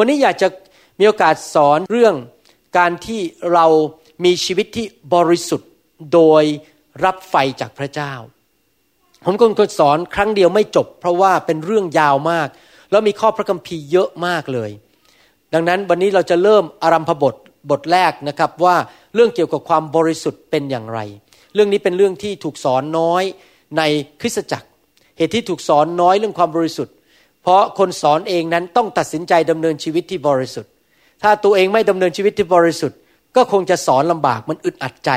วันนี้อยากจะมีโอกาสสอนเรื่องการที่เรามีชีวิตที่บริสุทธิ์โดยรับไฟจากพระเจ้า ผมคงจะสอนครั้งเดียวไม่จบ เพราะว่าเป็นเรื่องยาวมาก แล้วมีข้อพระคัมภีร์เยอะมากเลย ดังนั้นวันนี้เราจะเริ่มอารัมพบทบทแรกนะครับว่าเรื่องเกี่ยวกับความบริสุทธิ์เป็นอย่างไร เรื่องนี้เป็นเรื่องที่ถูกสอนน้อยในคริสตจักร เหตุที่ถูกสอนน้อยเรื่องความบริสุทธิ์ เพราะคนสอนเองนั้นต้องตัดสินใจดำเนินชีวิตที่บริสุทธิ์ ถ้าตัวเองไม่ดำเนินชีวิตที่บริสุทธิ์ ก็คงจะสอนลำบากมันอึดอัดใจ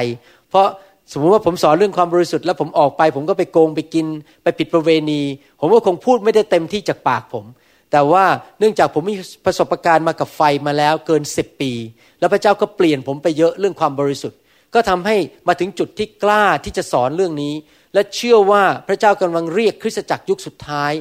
เพราะสมมติว่าผมสอนเรื่องความบริสุทธิ์แล้วผมออกไป ผมก็ไปโกงไปกิน ไปผิดประเวณี ผมก็คงพูดไม่ได้เต็มที่จากปากผม แต่ว่าเนื่องจากผมมีประสบการณ์มากับไฟมาแล้วเกินสิบปี แล้วพระเจ้าก็เปลี่ยนผมไปเยอะเรื่องความบริสุทธิ์ ก็ทำให้มาถึงจุดที่กล้าที่จะสอนเรื่องนี้ และเชื่อว่าพระเจ้ากำลังเรียกคริสตจักรยุคสุดท้าย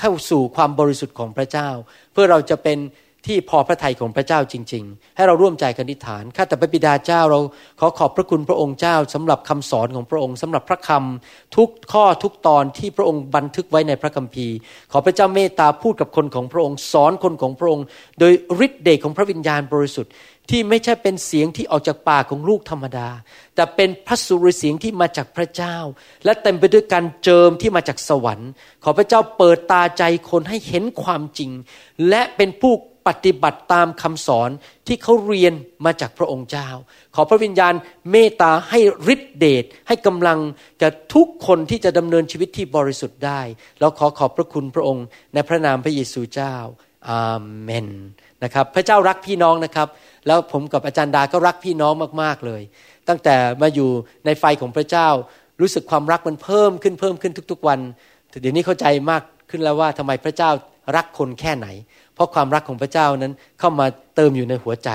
เข้าสู่ความบริสุทธิ์ของพระเจ้า เพื่อเราจะเป็น ที่พอพระทัยของพระเจ้าจริง ๆ ให้เราร่วมใจกันอธิษฐานข้าแต่พระบิดาเจ้าเราขอขอบพระคุณพระองค์เจ้าสำหรับคำสอนของพระองค์สำหรับพระคำทุกข้อทุกตอนที่พระองค์บันทึกไว้ในพระคัมภีร์ ขอพระเจ้าเมตตาพูดกับคนของพระองค์ สอนคนของพระองค์ โดยฤทธิ์เดชของพระวิญญาณบริสุทธิ์ที่ไม่ใช่เป็นเสียงที่ออกจากปากของลูกธรรมดา แต่เป็นพระสุรเสียงที่มาจากพระเจ้า และเต็มไปด้วยการเจิมที่มาจากสวรรค์ ขอพระเจ้าเปิดตาใจคนให้เห็นความจริง และเป็นผู้ ปฏิบัติตามคำสอนที่เขาเรียนมาจากพระองค์เจ้า ขอพระวิญญาณเมตตาให้ฤทธิเดชให้กำลังแก่ทุกคนที่จะดำเนินชีวิตที่บริสุทธิ์ได้เราขอขอบพระคุณพระองค์ ในพระนามพระเยซูเจ้าอาเมนนะครับพระเจ้ารักพี่น้องนะครับ แล้วผมกับอาจารย์ดาก็รักพี่น้องมากๆเลย ตั้งแต่มาอยู่ในไฟของพระเจ้ารู้สึกความรักมันเพิ่มขึ้นเพิ่มขึ้นทุก ๆ วันเดี๋ยวนี้เข้าใจมากขึ้นแล้วว่าทำไมพระเจ้ารักคนแค่ไหน ราะความรักของพระเจ้านั้นเข้ามาเติมอยู่ในหัวใจ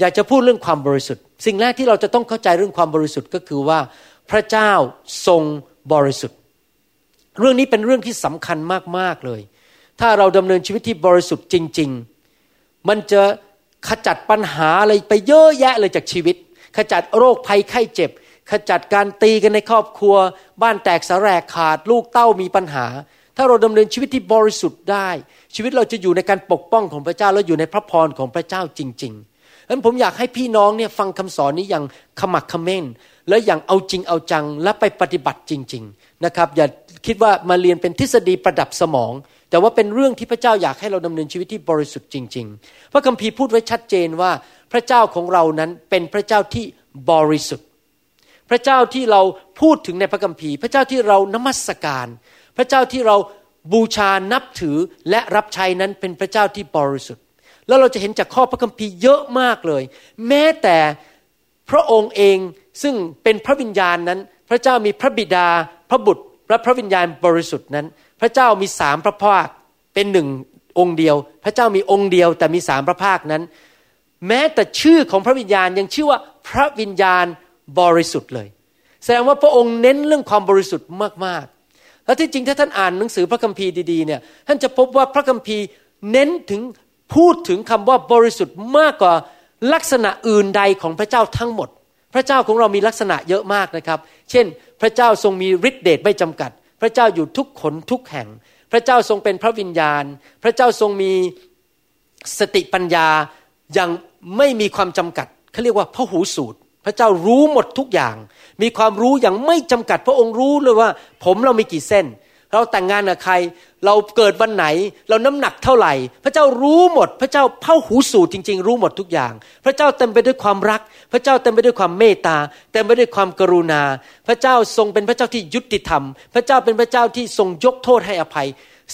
อยากจะพูดเรื่องความบริสุทธิ์ สิ่งแรกที่เราจะต้องเข้าใจเรื่องความบริสุทธิ์ก็คือว่าพระเจ้าทรงบริสุทธิ์ เรื่องนี้เป็นเรื่องที่สำคัญมากๆเลย ถ้าเราดำเนินชีวิตที่บริสุทธิ์จริง ๆ มันจะขจัดปัญหาอะไรไปเยอะแยะเลยจากชีวิต ขจัดโรคภัยไข้เจ็บ ขจัดการตีกันในครอบครัว บ้านแตกสาแรกขาด ลูกเต้ามีปัญหา ถ้าเราดำเนินชีวิตที่บริสุทธิ์ได้ ชีวิตเราจะอยู่ในการปกป้องของพระเจ้าและอยู่ในพระพรของพระเจ้าจริงๆดังนั้นผมอยากให้พี่น้องเนี่ยฟังคำสอนนี้อย่างขมักเขม้น และอย่างเอาจริงเอาจังและไปปฏิบัติจริง ๆนะครับ อย่าคิดว่ามาเรียนเป็นทฤษฎีประดับสมอง แต่ว่าเป็นเรื่องที่พระเจ้าอยากให้เราดำเนินชีวิตที่บริสุทธิ์จริง ๆ พระคัมภีร์พูดไว้ชัดเจนว่าพระเจ้าของเรานั้นเป็นพระเจ้าที่บริสุทธิ์ พระเจ้าที่เราพูดถึงในพระคัมภีร์ พระเจ้าที่เรานมัสการ พระเจ้าที่เรา บูชานับถือและรับใช้นั้นเป็นพระเจ้าที่บริสุทธิ์ แล้วเราจะเห็นจากข้อพระคัมภีร์เยอะมากเลย แม้แต่พระองค์เองซึ่งเป็นพระวิญญาณนั้น พระเจ้ามีพระบิดา พระบุตรและพระวิญญาณบริสุทธิ์นั้น พระเจ้ามีสามพระภาคเป็นหนึ่งองค์เดียว พระเจ้ามีองค์เดียวแต่มีสามพระภาคนั้น แม้แต่ชื่อของพระวิญญาณยังชื่อว่าพระวิญญาณบริสุทธิ์เลย แสดงว่าพระองค์เน้นเรื่องความบริสุทธิ์มากๆ แล้วที่จริงถ้าท่านอ่านหนังสือพระคัมภีร์ดีๆเนี่ยท่านจะพบว่าพระคัมภีร์เน้นถึงพูดถึงคำว่าบริสุทธิ์มากกว่าลักษณะอื่นใดของพระเจ้าทั้งหมด พระเจ้าของเรามีลักษณะเยอะมากนะครับ เช่น พระเจ้าทรงมีฤทธิเดชไม่จำกัด พระเจ้าอยู่ทุกขนทุกแห่ง พระเจ้าทรงเป็นพระวิญญาณ พระเจ้าทรงมีสติปัญญาอย่างไม่มีความจำกัดเขาเรียกว่าพระหูสูตร พระเจ้ารู้หมดทุกอย่าง มีความรู้อย่างไม่จำกัดพระองค์รู้เลยว่า ผมเรามีกี่เส้น เราแต่งงานกับใคร เราเกิดวันไหน เราน้ำหนักเท่าไหร่ พระเจ้ารู้หมด พระเจ้าเผ่าหูสูตรจริง ๆ รู้หมดทุกอย่าง พระเจ้าเต็มไปด้วยความรัก พระเจ้าเต็มไปด้วยความเมตตาเต็มไปด้วยความกรุณา พระเจ้าทรงเป็นพระเจ้าที่ยุติธรรม พระเจ้าเป็นพระเจ้าที่ทรงยกโทษให้อภัย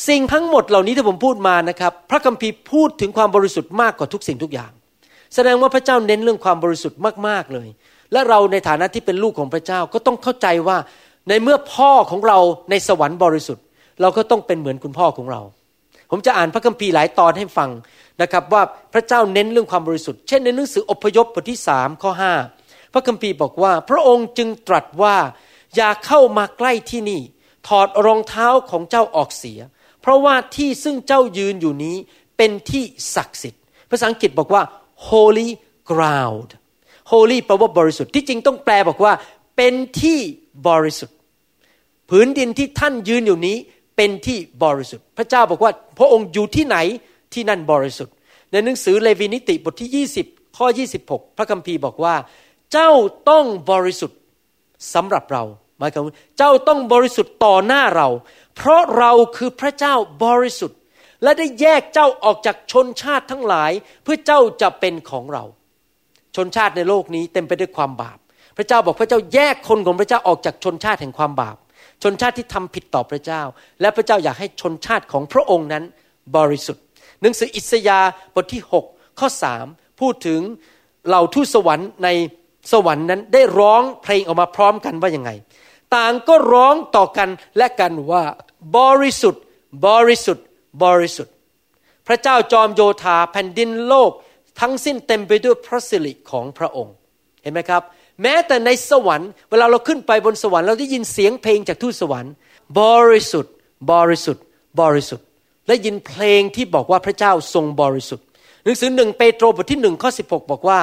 สิ่งทั้งหมดเหล่านี้ที่ผมพูดมานะครับ พระคัมภีร์พูดถึงความบริสุทธิ์มากกว่าทุกสิ่งทุกอย่าง แสดงว่าพระเจ้าเน้นเรื่องความบริสุทธิ์มาก ๆเลย และเราในฐานะที่เป็นลูกของพระเจ้าก็ต้องเข้าใจว่าในเมื่อพ่อของเราในสวรรค์บริสุทธิ์ เราก็ต้องเป็นเหมือนคุณพ่อของเรา ผมจะอ่านพระคัมภีร์หลายตอนให้ฟังนะครับว่าพระเจ้าเน้นเรื่องความบริสุทธิ์เช่นในหนังสืออพยพบทที่สามข้อห้าพระคัมภีร์บอกว่า พระองค์จึงตรัสว่าอย่าเข้ามาใกล้ที่นี่ ถอดรองเท้าของเจ้าออกเสีย เพราะว่าที่ซึ่งเจ้ายืนอยู่นี้เป็นที่ศักดิ์สิทธิ์ภาษาอังกฤษบอกว่า holy ground holy แปลว่าบริสุทธิ์ที่จริงต้องแปลบอกว่า เป็นที่บริสุทธิ์ผืนดินที่ท่านยืนอยู่นี้เป็นที่บริสุทธิ์ พระเจ้าบอกว่า พระองค์อยู่ที่ไหนที่นั่นบริสุทธิ์ ในหนังสือเลวีนิติบทที่ 20 ข้อ 26 พระคัมภีร์บอกว่า เจ้าต้องบริสุทธิ์สำหรับเราหมายความว่าเจ้าต้องบริสุทธิ์ต่อหน้าเรา เพราะเราคือพระเจ้าบริสุทธิ์ และได้แยกเจ้าออกจากชนชาติทั้งหลาย เพื่อเจ้าจะเป็นของเรา ชนชาติในโลกนี้เต็มไปด้วยความบาป พระเจ้าบอกพระเจ้าแยกคนของพระเจ้าออกจากชนชาติแห่งความบาป ชนชาติที่ทำผิดต่อพระเจ้า และพระเจ้าอยากให้ชนชาติของพระองค์นั้น บริสุทธิ์ หนังสืออิสยาห์บทที่ 6 ข้อ 3 พูดถึงเหล่าทูตสวรรค์ในสวรรค์นั้นได้ร้องเพลงออกมาพร้อมกันว่ายังไง ต่างก็ร้องต่อกันและกันว่า บริสุทธิ์ บริสุทธิ์ บริสุทธิ์ พระเจ้าจอมโยธาแผ่นดินโลกทั้งสิ้นเต็มไปด้วยพระสิริของพระองค์ เห็นไหมครับ แม้แต่ในสวรรค์เวลาเราขึ้นไปบนสวรรค์เราได้ยินเสียงเพลงจากทูตสวรรค์ บริสุทธิ์ บริสุทธิ์ บริสุทธิ์และยินเพลงที่บอกว่าพระเจ้าทรงบริสุทธิ์หนังสือหนึ่งเปโตรบทที่หนึ่งข้อสิบอกว่า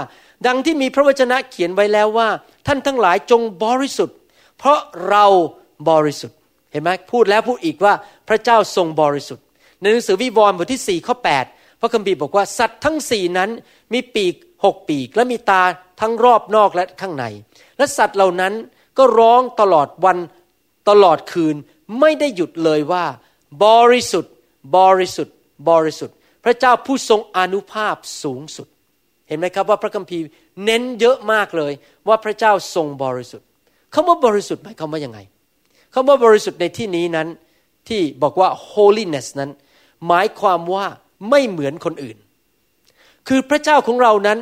ดังที่มีพระวจนะเขียนไว้แล้วว่า ท่านทั้งหลายจงบริสุทธิ์ เพราะเราบริสุทธิ์ เห็นไหมพูดแล้วพูดอีกว่าพระเจ้าทรงบริสุทธิ์ ในหนังสือวิวรณ์บทที่สี่ข้อ8พระคัมภีร์บอกว่าสัตว์ทั้งสี่นั้นมีปีกหกปีก และมีตาทั้งรอบนอกและข้างใน และสัตว์เหล่านั้นก็ร้องตลอดวันตลอดคืนไม่ได้หยุดเลยว่า บริสุทธิ์ บริสุทธิ์ บริสุทธิ์ พระเจ้าผู้ทรงอนุภาพสูงสุด เห็นไหมครับว่าพระคัมภีร์เน้นเยอะมากเลยว่าพระเจ้าทรงบริสุทธิ์คำว่าบริสุทธิ์หมายความว่ายังไงคำว่าบริสุทธิ์ในที่นี้นั้นที่บอกว่า holiness นั้น หมายความว่าไม่เหมือนคนอื่น คือพระเจ้าของเรานั้น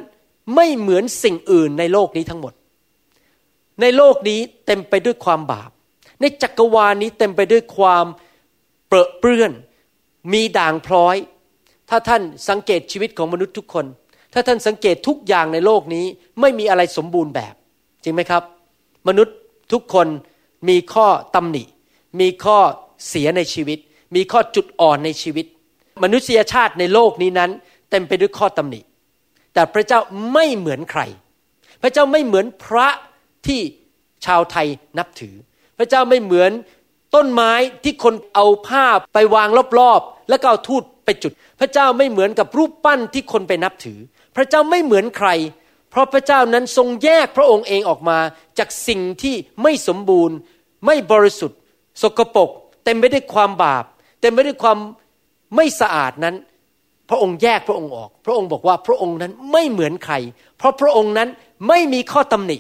ไม่เหมือนสิ่งอื่นในโลกนี้ทั้งหมด ในโลกนี้เต็มไปด้วยความบาป ในจักรวาลนี้เต็มไปด้วยความเปรอะเปื้อน มีด่างพร้อย ถ้าท่านสังเกตชีวิตของมนุษย์ทุกคน ถ้าท่านสังเกตทุกอย่างในโลกนี้ไม่มีอะไรสมบูรณ์แบบ จริงไหมครับ มนุษย์ทุกคนมีข้อตำหนิ มีข้อเสียในชีวิต มีข้อจุดอ่อนในชีวิต มนุษยชาติในโลกนี้นั้น เต็มไปด้วยข้อตำหนิ แต่พระเจ้าไม่เหมือนใคร พระเจ้าไม่เหมือนพระที่ชาวไทยนับถือ พระเจ้าไม่เหมือนต้นไม้ที่คนเอาผ้าไปวางรอบๆ แล้วก็เอาทูตไปจุด พระเจ้าไม่เหมือนกับรูปปั้นที่คนไปนับถือ พระเจ้าไม่เหมือนใคร เพราะพระเจ้านั้นทรงแยกพระองค์เองออกมา จากสิ่งที่ไม่สมบูรณ์ ไม่บริสุทธิ์ สกปรกเต็มไปด้วยความบาป เต็มไปด้วยความไม่สะอาดนั้น พระองค์แยกพระองค์ออก พระองค์บอกว่าพระองค์นั้นไม่เหมือนใคร เพราะพระองค์นั้นไม่มีข้อตำหนิ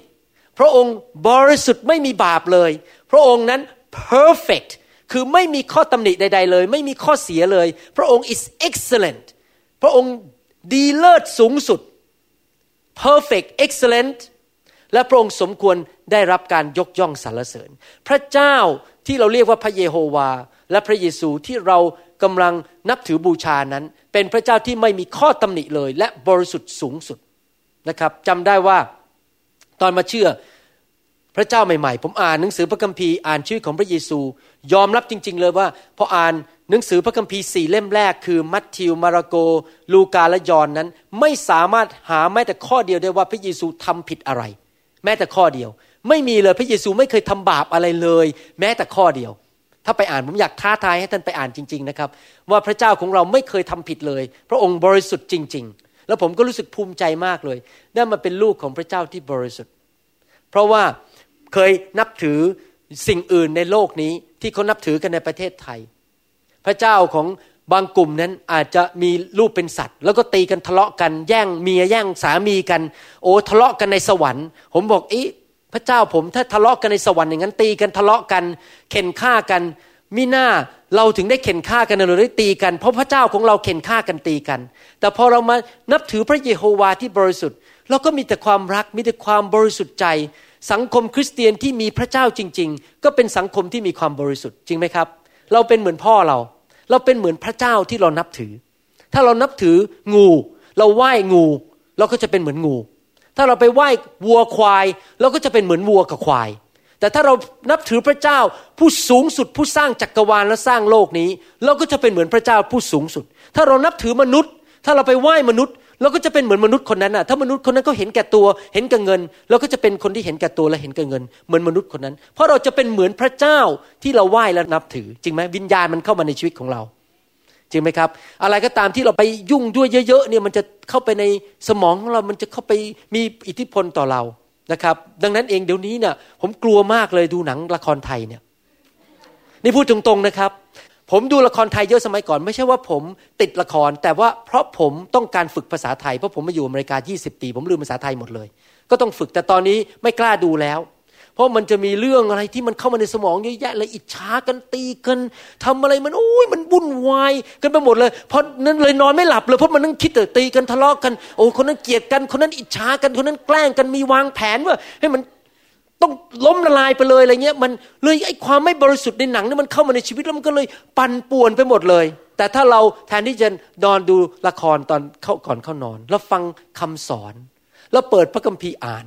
พระองค์บริสุทธิ์ไม่มีบาปเลย พระองค์นั้น perfect คือไม่มีข้อตำหนิใด ๆ เลย ไม่มีข้อเสียเลย พระองค์ is excellent พระองค์ดีเลิศสูงสุด perfect excellent และพระองค์สมควรได้รับการยกย่องสรรเสริญ พระเจ้าที่เราเรียกว่าพระเยโฮวา และพระเยซูที่เรากำลังนับถือบูชานั้น เป็นพระเจ้าที่ไม่มีข้อตำหนิเลย และบริสุทธิ์สูงสุดนะครับจำได้ว่าตอนมาเชื่อพระเจ้าใหม่ๆ ผมอ่านหนังสือพระคัมภีร์อ่านชื่อของพระเยซู ยอมรับจริง ๆ เลยว่าพออ่านหนังสือพระคัมภีร์สี่เล่มแรกคือมัทธิวมาระโก ลูกาและยอนนั้น ไม่สามารถหาแม้แต่ข้อเดียวได้ว่าพระเยซูทำผิดอะไร แม้แต่ข้อเดียว ไม่มีเลยพระเยซูไม่เคยทำบาปอะไรเลย แม้แต่ข้อเดียว ถ้าไปอ่านผมอยากท้าทายให้ท่านไปอ่านจริง ๆนะครับ ว่าพระเจ้าของเราไม่เคยทำผิดเลย พระองค์บริสุทธิ์จริง ๆ แล้วผมก็รู้สึกภูมิใจมากเลย ได้มาเป็นลูกของพระเจ้าที่บริสุทธิ์ เพราะว่าเคยนับถือสิ่งอื่นในโลกนี้ที่เขานับถือกันในประเทศไทย พระเจ้าของบางกลุ่มนั้นอาจจะมีรูปเป็นสัตว์ แล้วก็ตีกันทะเลาะกันแย่งเมียแย่งสามีกัน โอ้ทะเลาะกันในสวรรค์ ผมบอกอี พระเจ้าผมถ้าทะเลาะกันในสวรรค์อย่างนั้นตีกันทะเลาะกัน เข็นฆ่ากันมิหน้าเราถึงได้เข็นฆ่ากันเราได้ตีกัน เพราะพระเจ้าของเราเข็นฆ่ากันตีกัน แต่พอเรามานับถือพระเยโฮวาที่บริสุทธิ์เราก็มีแต่ความรักมีแต่ความบริสุทธิ์ใจ สังคมคริสเตียนที่มีพระเจ้าจริง ๆ ก็เป็นสังคมที่มีความบริสุทธิ์จริงไหมครับ เราเป็นเหมือนพ่อเรา เราเป็นเหมือนพระเจ้าที่เรานับถือ ถ้าเรานับถืองู เราไหว้งู เราก็จะเป็นเหมือนงู ถ้าเราไปไหว้วัวควายเราก็จะเป็นเหมือนวัวกับควาย แต่ถ้าเรานับถือพระเจ้าผู้สูงสุดผู้สร้างจักรวาลและสร้างโลกนี้ เราก็จะเป็นเหมือนพระเจ้าผู้สูงสุด ถ้าเรานับถือมนุษย์ ถ้าเราไปไหว้มนุษย์ เราก็จะเป็นเหมือนมนุษย์คนนั้นน่ะ ถ้ามนุษย์คนนั้นก็เห็นแก่ตัว เห็นแก่เงิน เราก็จะเป็นคนที่เห็นแก่ตัวและเห็นแก่เงิน เหมือนมนุษย์คนนั้น เพราะเราจะเป็นเหมือนพระเจ้าที่เราไหว้และนับถือ จริงไหมวิญญาณมันเข้ามาในชีวิตของเรา จริงไหมครับ อะไรก็ตามที่เราไปยุ่งด้วยเยอะๆเนี่ยมันจะเข้าไปในสมองของเรามันจะเข้าไปมีอิทธิพลต่อเรานะครับ ดังนั้นเองเดี๋ยวนี้เนี่ยผมกลัวมากเลยดูหนังละครไทยเนี่ยนี่พูดตรงๆนะครับ ผมดูละครไทยเยอะสมัยก่อน ไม่ใช่ว่าผมติดละคร แต่ว่าเพราะผมต้องการฝึกภาษาไทยเพราะผมมาอยู่อเมริกา 20 ปี ผมลืมภาษาไทยหมดเลย ก็ต้องฝึกแต่ตอนนี้ไม่กล้าดูแล้ว ราะมันจะมีเรื่องอะไรที่มันเข้ามาในสมองเยอะแยะเลยอิจฉากันตีกันทำอะไรมันโอ้ยมันวุ่นวายกันไปหมดเลย เพราะนั้นเลยนอนไม่หลับเลยเพราะมันนั่งคิดแต่ตีกันทะเลาะกันโอ้คนนั้นเกลียดกันคนนั้นอิจฉากันคนนั้นแกล้งกันมีวางแผนว่าให้มันต้องล้มละลายไปเลยอะไรเงี้ยมันเลยไอ้ความไม่บริสุทธิ์ในหนังนี่มันเข้ามาในชีวิตแล้วมันก็เลยปั่นป่วนไปหมดเลย แต่ถ้าเราแทนที่จะนอนดูละครตอนเข้าก่อนเข้านอน แล้วฟังคำสอน แล้วเปิดพระคัมภีร์อ่าน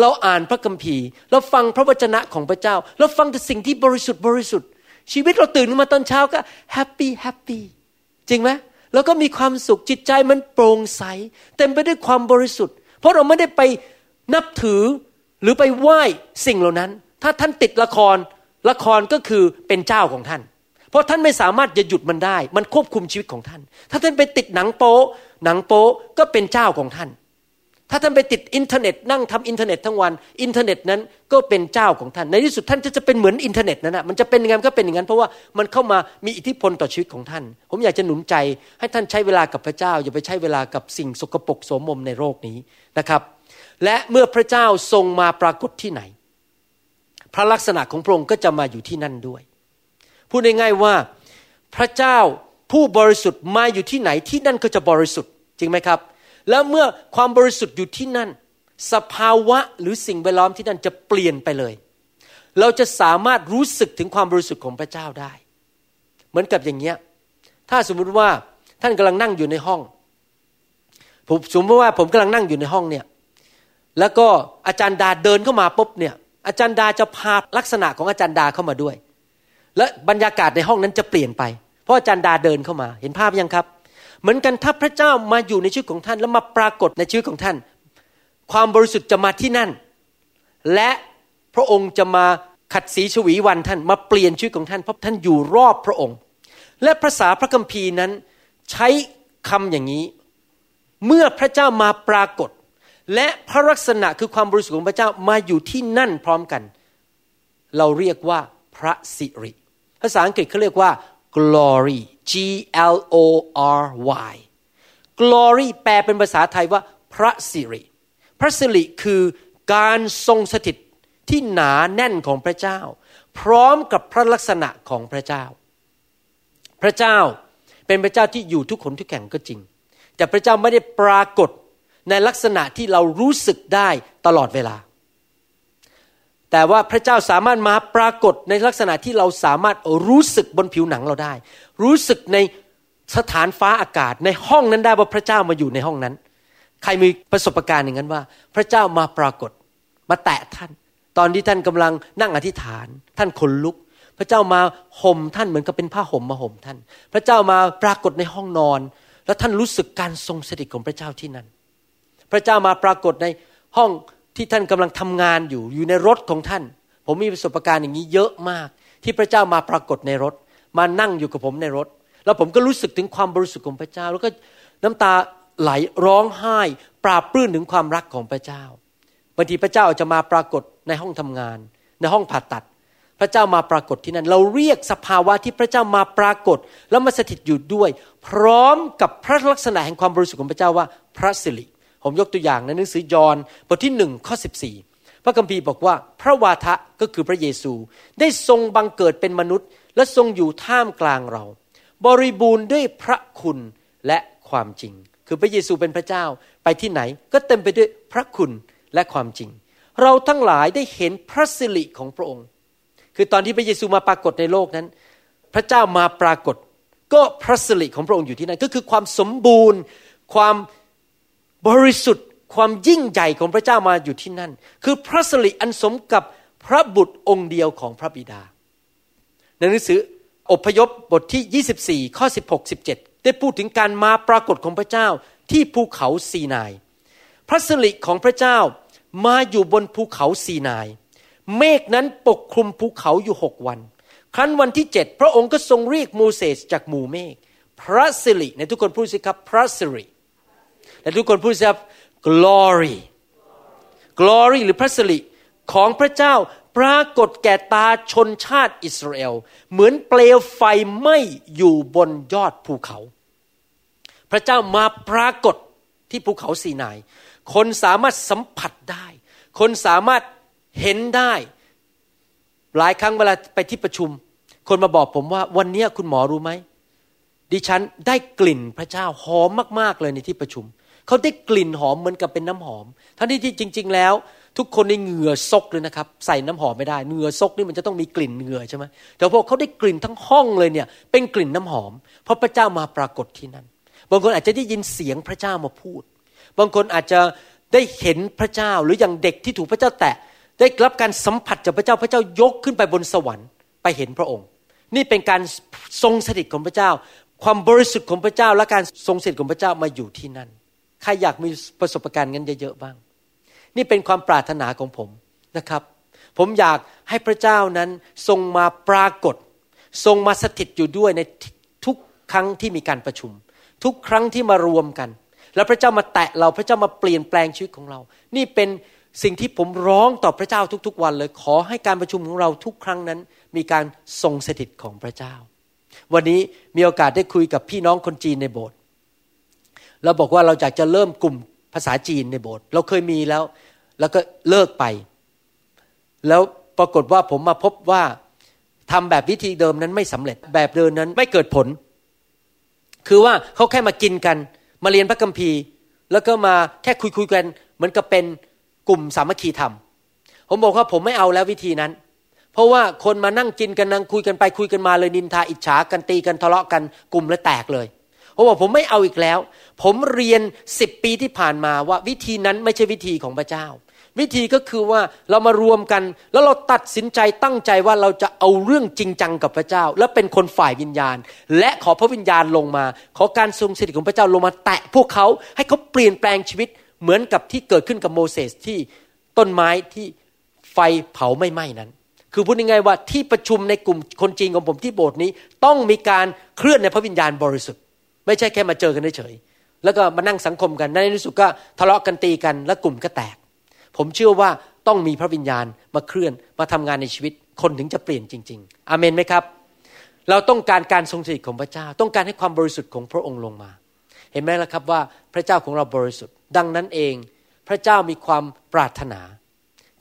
เราอ่านพระคัมภีร์ เราฟังพระวจนะของพระเจ้า เราฟังแต่สิ่งที่บริสุทธิ์บริสุทธิ์ ชีวิตเราตื่นมาตอนเช้าก็ happy happy จริงไหมแล้วก็มีความสุขจิตใจมันโปร่งใส เต็มไปด้วยความบริสุทธิ์ เพราะเราไม่ได้ไปนับถือหรือไปไหว้สิ่งเหล่านั้น ถ้าท่านติดละครละครก็คือเป็นเจ้าของท่าน เพราะท่านไม่สามารถจะหยุดมันได้ มันควบคุมชีวิตของท่าน ถ้าท่านไปติดหนังโป๊หนังโป๊ก็เป็นเจ้าของท่าน ถ้าท่านไปติดอินเทอร์เน็ตนั่งทำอินเทอร์เน็ตทั้งวัน อินเทอร์เน็ตนั้นก็เป็นเจ้าของท่าน ในที่สุดท่านจะเป็นเหมือนอินเทอร์เน็ตนั้นนะมันจะเป็นยังไงก็เป็นอย่างนั้น เพราะว่ามันเข้ามามีอิทธิพลต่อชีวิตของท่าน ผมอยากจะหนุนใจให้ท่านใช้เวลากับพระเจ้า อย่าไปใช้เวลากับสิ่งสกปรกโสมมในโลกนี้นะครับ และเมื่อพระเจ้าทรงมาปรากฏที่ไหน พระลักษณะของพระองค์ก็จะมาอยู่ที่นั่นด้วย พูดง่ายๆว่าพระเจ้าผู้บริสุทธิ์มาอยู่ที่ไหนที่นั่นก็จะบริสุทธิ์จริงไหมครับ แล้วเมื่อความบริสุทธิ์อยู่ที่นั่น สภาวะหรือสิ่งแวดล้อมที่นั่นจะเปลี่ยนไปเลย เราจะสามารถรู้สึกถึงความบริสุทธิ์ของพระเจ้าได้ เหมือนกับอย่างเงี้ย ถ้าสมมุติว่าท่านกำลังนั่งอยู่ในห้อง ผมสมมติว่าผมกำลังนั่งอยู่ในห้องเนี่ย แล้วก็อาจารย์ดาเดินเข้ามาปุ๊บเนี่ย อาจารย์ดาจะพาลักษณะของอาจารย์ดาเข้ามาด้วย และบรรยากาศในห้องนั้นจะเปลี่ยนไป เพราะอาจารย์ดาเดินเข้ามา เห็นภาพยังครับ เหมือนกันถ้าพระเจ้ามาอยู่ในชีวิตของท่าน แล้วมาปรากฏในชีวิตของท่าน ความบริสุทธิ์จะมาที่นั่น และพระองค์จะมาขัดสีชวีวันท่านมาเปลี่ยนชีวิตของท่านเพราะท่านอยู่รอบพระองค์ และภาษาพระคัมภีร์นั้นใช้คำอย่างนี้ เมื่อพระเจ้ามาปรากฏ และพระลักษณะคือความบริสุทธิ์ของพระเจ้ามาอยู่ที่นั่นพร้อมกัน เราเรียกว่าพระสิริ ภาษาอังกฤษเขาเรียกว่า glory G L O R Y glory แปลเป็นภาษาไทยว่าพระสิริ พระสิริคือการทรงสถิตที่หนาแน่นของพระเจ้า พร้อมกับพระลักษณะของพระเจ้า พระเจ้าเป็นพระเจ้าที่อยู่ทุกคนทุกแห่งก็จริง แต่พระเจ้าไม่ได้ปรากฏในลักษณะที่เรารู้สึกได้ตลอดเวลา แต่ว่าพระเจ้าสามารถมาปรากฏในลักษณะที่เราสามารถรู้สึกบนผิวหนังเราได้ รู้สึกในสถานฟ้าอากาศในห้องนั้นได้ว่าพระเจ้ามาอยู่ในห้องนั้น ใครมีประสบการณ์อย่างนั้นว่า พระเจ้ามาปรากฏมาแตะท่าน ตอนที่ท่านกำลังนั่งอธิษฐาน ท่านขนลุก พระเจ้ามาห่มท่านเหมือนกับเป็นผ้าห่มมาห่มท่าน พระเจ้ามาปรากฏในห้องนอน แล้วท่านรู้สึกการทรงสถิตของพระเจ้าที่นั่น พระเจ้ามาปรากฏในห้อง ที่ท่านกำลังทำงานอยู่อยู่ในรถของท่าน ผมมีประสบการณ์อย่างนี้เยอะมาก ที่พระเจ้ามาปรากฏในรถ มานั่งอยู่กับผมในรถ แล้วผมก็รู้สึกถึงความบริสุทธิ์ของพระเจ้า แล้วก็น้ำตาไหลร้องไห้ ปราบปลื้มถึงความรักของพระเจ้าบางทีพระเจ้าจะมาปรากฏในห้องทำงาน ในห้องผ่าตัด พระเจ้ามาปรากฏที่นั่น เราเรียกสภาวะที่พระเจ้ามาปรากฏ แล้วมาสถิตอยู่ด้วย พร้อมกับพระลักษณะแห่งความบริสุทธิ์ของพระเจ้าว่าพระสิริ ผมยกตัวอย่างในหนังสือยอห์นบทที่หนึ่งข้อสิบสี่พระคัมภีร์บอกว่าพระวาทะก็คือพระเยซูได้ทรงบังเกิดเป็นมนุษย์ และทรงอยู่ท่ามกลางเรา บริบูรณ์ด้วยพระคุณและความจริง คือพระเยซูเป็นพระเจ้าไปที่ไหนก็เต็มไปด้วยพระคุณและความจริง เราทั้งหลายได้เห็นพระสิริของพระองค์ คือตอนที่พระเยซูมาปรากฏในโลกนั้น พระเจ้ามาปรากฏ ก็พระสิริของพระองค์อยู่ที่นั่นก็คือความสมบูรณ์ ความ บริสุทธิ์ความยิ่งใหญ่ของพระเจ้ามาอยู่ที่นั่น คือพระสิริอันสมกับพระบุตรองค์เดียวของพระบิดา ในหนังสืออพยพบทที่ 24 ข้อ 16 17 ได้พูดถึงการมาปรากฏของพระเจ้าที่ภูเขาซีนาย พระสิริของพระเจ้ามาอยู่บนภูเขาซีนาย เมฆนั้นปกคลุมภูเขาอยู่หกวัน ครั้นวันที่เจ็ดพระองค์ก็ทรงเรียกโมเสสจากหมู่เมฆพระสิริในทุกคนพูดสิครับพระสิริ และทุกคนพูดสิครับ glory glory หรือพระสิริของพระเจ้าปรากฏแก่ตาชนชาติอิสราเอล เหมือนเปลวไฟไหม้อยู่บนยอดภูเขา พระเจ้ามาปรากฏที่ภูเขาสีนาย คนสามารถสัมผัสได้ คนสามารถเห็นได้ หลายครั้งเวลาไปที่ประชุม คนมาบอกผมว่าวันนี้คุณหมอรู้ไหมดิฉันได้กลิ่นพระเจ้าหอมมาก ๆเลยในที่ประชุม เขาได้กลิ่นหอมเหมือนกับเป็นน้ำหอม ทั้งที่จริง ๆ แล้ว ทุกคนในเหงื่อซกเลยนะครับ ใส่น้ำหอมไม่ได้เหงื่อซกนี่มันจะต้องมีกลิ่นเหงื่อใช่ไหมแต่พวกเขาได้กลิ่นทั้งห้องเลยเนี่ย เป็นกลิ่นน้ำหอม เพราะพระเจ้ามาปรากฏที่นั่น บางคนอาจจะได้ยินเสียงพระเจ้ามาพูด บางคนอาจจะได้เห็นพระเจ้าหรืออย่างเด็กที่ถูกพระเจ้าแตะ ได้รับการสัมผัสจากพระเจ้าพระเจ้ายกขึ้นไปบนสวรรค์ไปเห็นพระองค์ นี่เป็นการทรงสถิตของพระเจ้า ความบริสุทธิ์ของพระเจ้าและการทรงสถิตของพระเจ้ามาอยู่ที่นั่น ใครอยากมีประสบการณ์งั้นเยอะๆบ้าง นี่เป็นความปรารถนาของผมนะครับ ผมอยากให้พระเจ้านั้นทรงมาปรากฏ ทรงมาสถิตอยู่ด้วยในทุกครั้งที่มีการประชุม ทุกครั้งที่มารวมกัน แล้วพระเจ้ามาแตะเราพระเจ้ามาเปลี่ยนแปลงชีวิตของเรา นี่เป็นสิ่งที่ผมร้องต่อพระเจ้าทุกๆ วันเลย ขอให้การประชุมของเราทุกครั้งนั้น มีการทรงสถิตของพระเจ้า วันนี้มีโอกาสได้คุยกับพี่น้องคนจีนในโบสถ์ เราบอกว่าเราอยากจะเริ่มกลุ่มภาษาจีนในโบสถ์เราเคยมีแล้ว แล้วก็เลิกไป แล้วปรากฏว่าผมมาพบว่าทำแบบวิธีเดิมนั้นไม่สำเร็จแบบเดิมนั้นไม่เกิดผล คือว่าเขาแค่มากินกัน มาเรียนพระคัมภีร์ แล้วก็มาแค่คุยคุยกันเหมือนกับเป็นกลุ่มสามัคคีธรรม ผมบอกว่าผมไม่เอาแล้ววิธีนั้น เพราะว่าคนมานั่งกินกันนั่งคุยกันไปคุยกันมาเลยนินทาอิจฉากันตีกันทะเลาะกันกลุ่มแล้วแตกเลย ผมบอกผมไม่เอาอีกแล้ว ผมเรียนสิบปีที่ผ่านมาว่าวิธีนั้นไม่ใช่วิธีของพระเจ้า วิธีก็คือว่าเรามารวมกัน แล้วเราตัดสินใจตั้งใจว่าเราจะเอาเรื่องจริงจังกับพระเจ้า และเป็นคนฝ่ายวิญญาณ และขอพระวิญญาณลงมา ขอการทรงสถิตของพระเจ้าลงมาแตะพวกเขาให้เขาเปลี่ยนแปลงชีวิตเหมือนกับที่เกิดขึ้นกับโมเสสที่ต้นไม้ที่ไฟเผาไม่ไหม้นั้น คือพูดง่ายๆว่าที่ประชุมในกลุ่มคนจีนของผมที่โบสถ์นี้ ต้องมีการเคลื่อนในพระวิญญาณบริสุทธิ์ ไม่ใช่แค่มาเจอกันเฉยแล้วก็มานั่งสังคมกันในที่สุดก็ทะเลาะกันตีกันแล้วกลุ่มก็แตก ผมเชื่อว่าต้องมีพระวิญญาณมาเคลื่อนมาทำงานในชีวิต คนถึงจะเปลี่ยนจริง ๆอเมนไหมครับ เราต้องการการทรงสถิตของพระเจ้า ต้องการให้ความบริสุทธิ์ของพระองค์ลงมา เห็นไหมล่ะครับว่าพระเจ้าของเราบริสุทธิ์ ดังนั้นเอง พระเจ้ามีความปรารถนา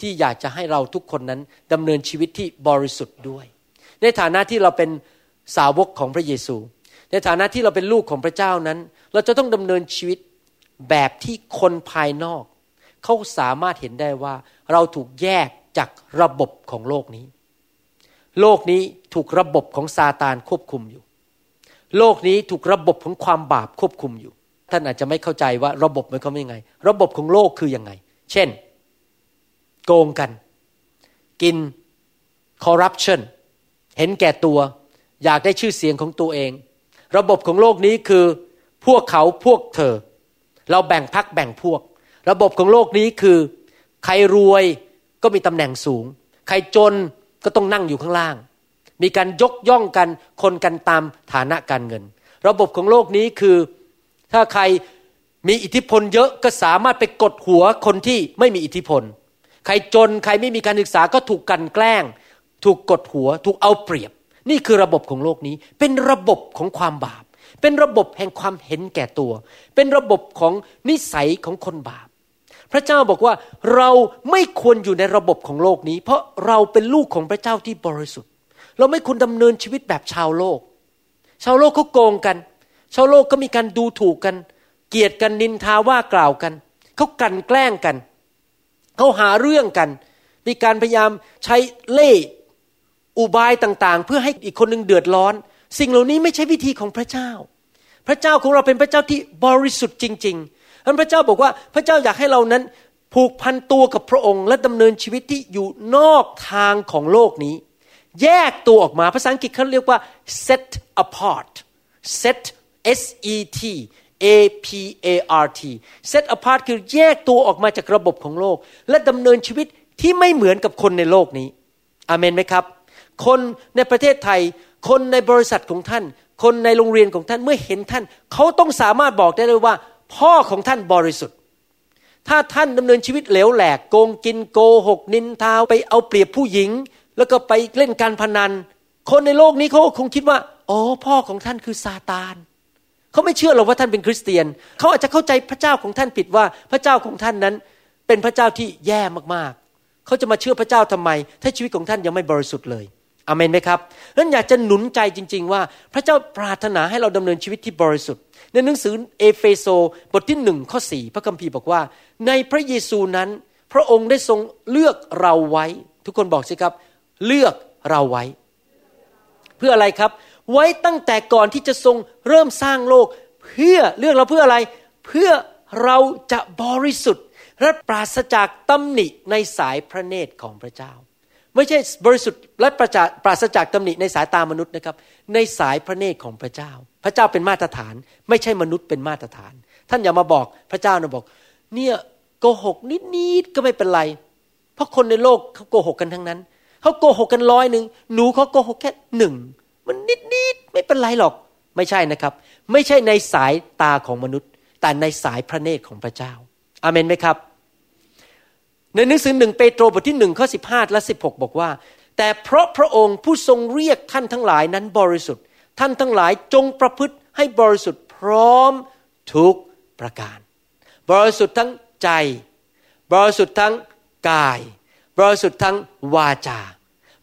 ที่อยากจะให้เราทุกคนนั้นดำเนินชีวิตที่บริสุทธิ์ด้วย ในฐานะที่เราเป็นสาวกของพระเยซู ในฐานะที่เราเป็นลูกของพระเจ้านั้น เราจะต้องดำเนินชีวิตแบบที่คนภายนอกเขาสามารถเห็นได้ว่า เราถูกแยกจากระบบของโลกนี้ โลกนี้ถูกระบบของซาตานควบคุมอยู่ โลกนี้ถูกระบบของความบาปควบคุมอยู่ ท่านอาจจะไม่เข้าใจว่าระบบมันเขาเป็นยังไง ระบบของโลกคือยังไง เช่น โกงกัน กินคอร์รัปชันเห็นแก่ตัว อยากได้ชื่อเสียงของตัวเอง ระบบของโลกนี้คือพวกเขาพวกเธอ เราแบ่งพักแบ่งพวก ระบบของโลกนี้คือ ใครรวยก็มีตำแหน่งสูง ใครจนก็ต้องนั่งอยู่ข้างล่าง มีการยกย่องกันคนกันตามฐานะการเงิน ระบบของโลกนี้คือ ถ้าใครมีอิทธิพลเยอะก็สามารถไปกดหัวคนที่ไม่มีอิทธิพล ใครจนใครไม่มีการศึกษาก็ถูกกันแกล้ง ถูกกดหัว ถูกเอาเปรียบ นี่คือระบบของโลกนี้ เป็นระบบของความบาป เป็นระบบแห่งความเห็นแก่ตัว เป็นระบบของนิสัยของคนบาป พระเจ้าบอกว่าเราไม่ควรอยู่ในระบบของโลกนี้ เพราะเราเป็นลูกของพระเจ้าที่บริสุทธิ์ เราไม่ควรดำเนินชีวิตแบบชาวโลก ชาวโลกเขาโกงกัน ชาวโลกก็มีการดูถูกกัน เกลียดกันนินทาว่ากล่าวกันเขากันแกล้งกันเขาหาเรื่องกัน มีการพยายามใช้เล่ อุบายต่างๆ เพื่อให้อีกคนหนึ่งเดือดร้อน สิ่งเหล่านี้ไม่ใช่วิธีของพระเจ้า พระเจ้าของเราเป็นพระเจ้าที่บริสุทธิ์จริงๆท่านพระเจ้าบอกว่าพระเจ้าอยากให้เรานั้นผูกพันตัวกับพระองค์ และดำเนินชีวิตที่อยู่นอกทางของโลกนี้ แยกตัวออกมาภาษาอังกฤษเขาเรียกว่า set apart set S E T A P A R T set apart คือแยกตัวออกมาจากระบบของโลก และดำเนินชีวิตที่ไม่เหมือนกับคนในโลกนี้อเมนไหมครับ คนในประเทศไทย คนในบริษัทของท่าน คนในโรงเรียนของท่านเมื่อเห็นท่าน เขาต้องสามารถบอกได้เลยว่า พ่อของท่านบริสุทธิ์ ถ้าท่านดำเนินชีวิตเหลวแหลกโกงกินโกหกนินทาไปเอาเปรียบผู้หญิง แล้วก็ไปเล่นการพนัน คนในโลกนี้เขาคงคิดว่าอ๋อพ่อของท่านคือซาตานเขาไม่เชื่อหรอกว่าท่านเป็นคริสเตียน เขาอาจจะเข้าใจพระเจ้าของท่านผิดว่าพระเจ้าของท่านนั้น เป็นพระเจ้าที่แย่มากๆ เขาจะมาเชื่อพระเจ้าทำไม ถ้าชีวิตของท่านยังไม่บริสุทธิ์เลย อเมนไหมครับนั้นอยากจะหนุนใจจริง ๆ ว่า พระเจ้าปรารถนาให้เราดำเนินชีวิตที่บริสุทธิ์ ในหนังสือเอเฟโซบทที่หนึ่งข้อสี่พระคัมภีร์บอกว่า ในพระเยซูนั้น พระองค์ได้ทรงเลือกเราไว้ ทุกคนบอกสิครับ เลือกเราไว้ เพื่ออะไรครับ ไว้ตั้งแต่ก่อนที่จะทรงเริ่มสร้างโลก เพื่อเลือกเราเพื่ออะไร เพื่อเราจะบริสุทธิ์และปราศจากตำหนิในสายพระเนตรของพระเจ้า ไม่ใช่บริสุทธิ์และปราศจากตำหนิในสายตามนุษย์นะครับ ในสายพระเนตรของพระเจ้า พระเจ้าเป็นมาตรฐาน ไม่ใช่มนุษย์เป็นมาตรฐาน ท่านอย่ามาบอกพระเจ้านะบอก เนี่ยโกหกนิดๆก็ไม่เป็นไร เพราะคนในโลกเขาโกหกกันทั้งนั้นเขาโกหกกันร้อยหนึ่งหนูเขาโกหกแค่หนึ่งมันนิดๆไม่เป็นไรหรอก ไม่ใช่นะครับ ไม่ใช่ในสายตาของมนุษย์ แต่ในสายพระเนตรของพระเจ้าอาเมนไหมครับ ในหนังสือหนึ่งเปโตรบทที่หนึ่งข้อสิบห้าและสิบหกบอกว่า แต่เพราะพระองค์ผู้ทรงเรียกท่านทั้งหลายนั้นบริสุทธิ์ ท่านทั้งหลายจงประพฤติให้บริสุทธิ์พร้อมทุกประการ บริสุทธิ์ทั้งใจ บริสุทธิ์ทั้งกาย บริสุทธิ์ทั้งวาจา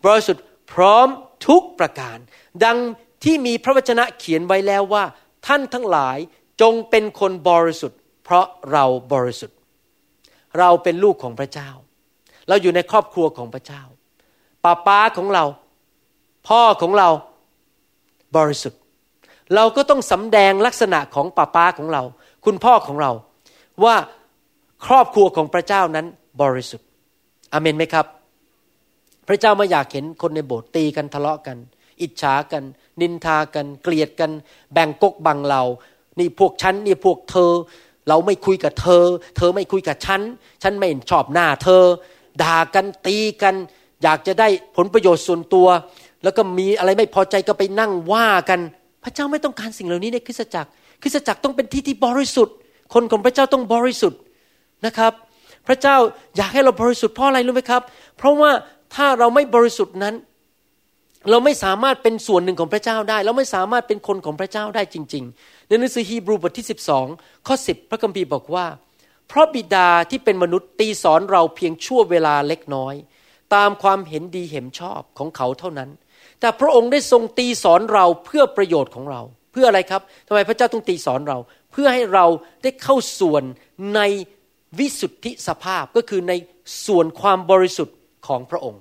บริสุทธิ์พร้อมทุกประการ ดังที่มีพระวจนะเขียนไว้แล้วว่า ท่านทั้งหลายจงเป็นคนบริสุทธิ์ เพราะเราบริสุทธิ์ เราเป็นลูกของพระเจ้า เราอยู่ในครอบครัวของพระเจ้าป้าป้าของเรา พ่อของเราบริสุทธิ์ เราก็ต้องสำแดงลักษณะของป้าป้าของเรา คุณพ่อของเรา ว่าครอบครัวของพระเจ้านั้นบริสุทธิ์อเมนไหมครับ พระเจ้าไม่อยากเห็นคนในโบสถ์ตีกันทะเลาะกัน อิจฉากัน นินทากัน เกลียดกัน แบ่งกกบังเรา นี่พวกฉันนี่พวกเธอ เราไม่คุยกับเธอ เธอไม่คุยกับฉัน ฉันไม่ชอบหน้าเธอ ด่ากันตีกัน อยากจะได้ผลประโยชน์ส่วนตัว แล้วก็มีอะไรไม่พอใจก็ไปนั่งว่ากัน พระเจ้าไม่ต้องการสิ่งเหล่านี้ในคริสตจักร คริสตจักรต้องเป็นที่ที่บริสุทธิ์ คนของพระเจ้าต้องบริสุทธิ์นะครับ พระเจ้าอยากให้เราบริสุทธิ์เพราะอะไรรู้ไหมครับ เพราะว่าถ้าเราไม่บริสุทธิ์นั้น เราไม่สามารถเป็นส่วนหนึ่งของพระเจ้าได้ เราไม่สามารถเป็นคนของพระเจ้าได้จริง ๆ ในหนังสือฮีบรูบทที่ 12 ข้อ 10 พระคัมภีร์บอกว่า เพราะบิดาที่เป็นมนุษย์ตีสอนเราเพียงชั่วเวลาเล็กน้อย ตามความเห็นดีเห็นชอบของเขาเท่านั้น แต่พระองค์ได้ทรงตีสอนเราเพื่อประโยชน์ของเรา เพื่ออะไรครับทำไมพระเจ้าต้องตีสอนเรา เพื่อให้เราได้เข้าส่วนในวิสุทธิสภาพก็คือในส่วนความบริสุทธิ์ของพระองค์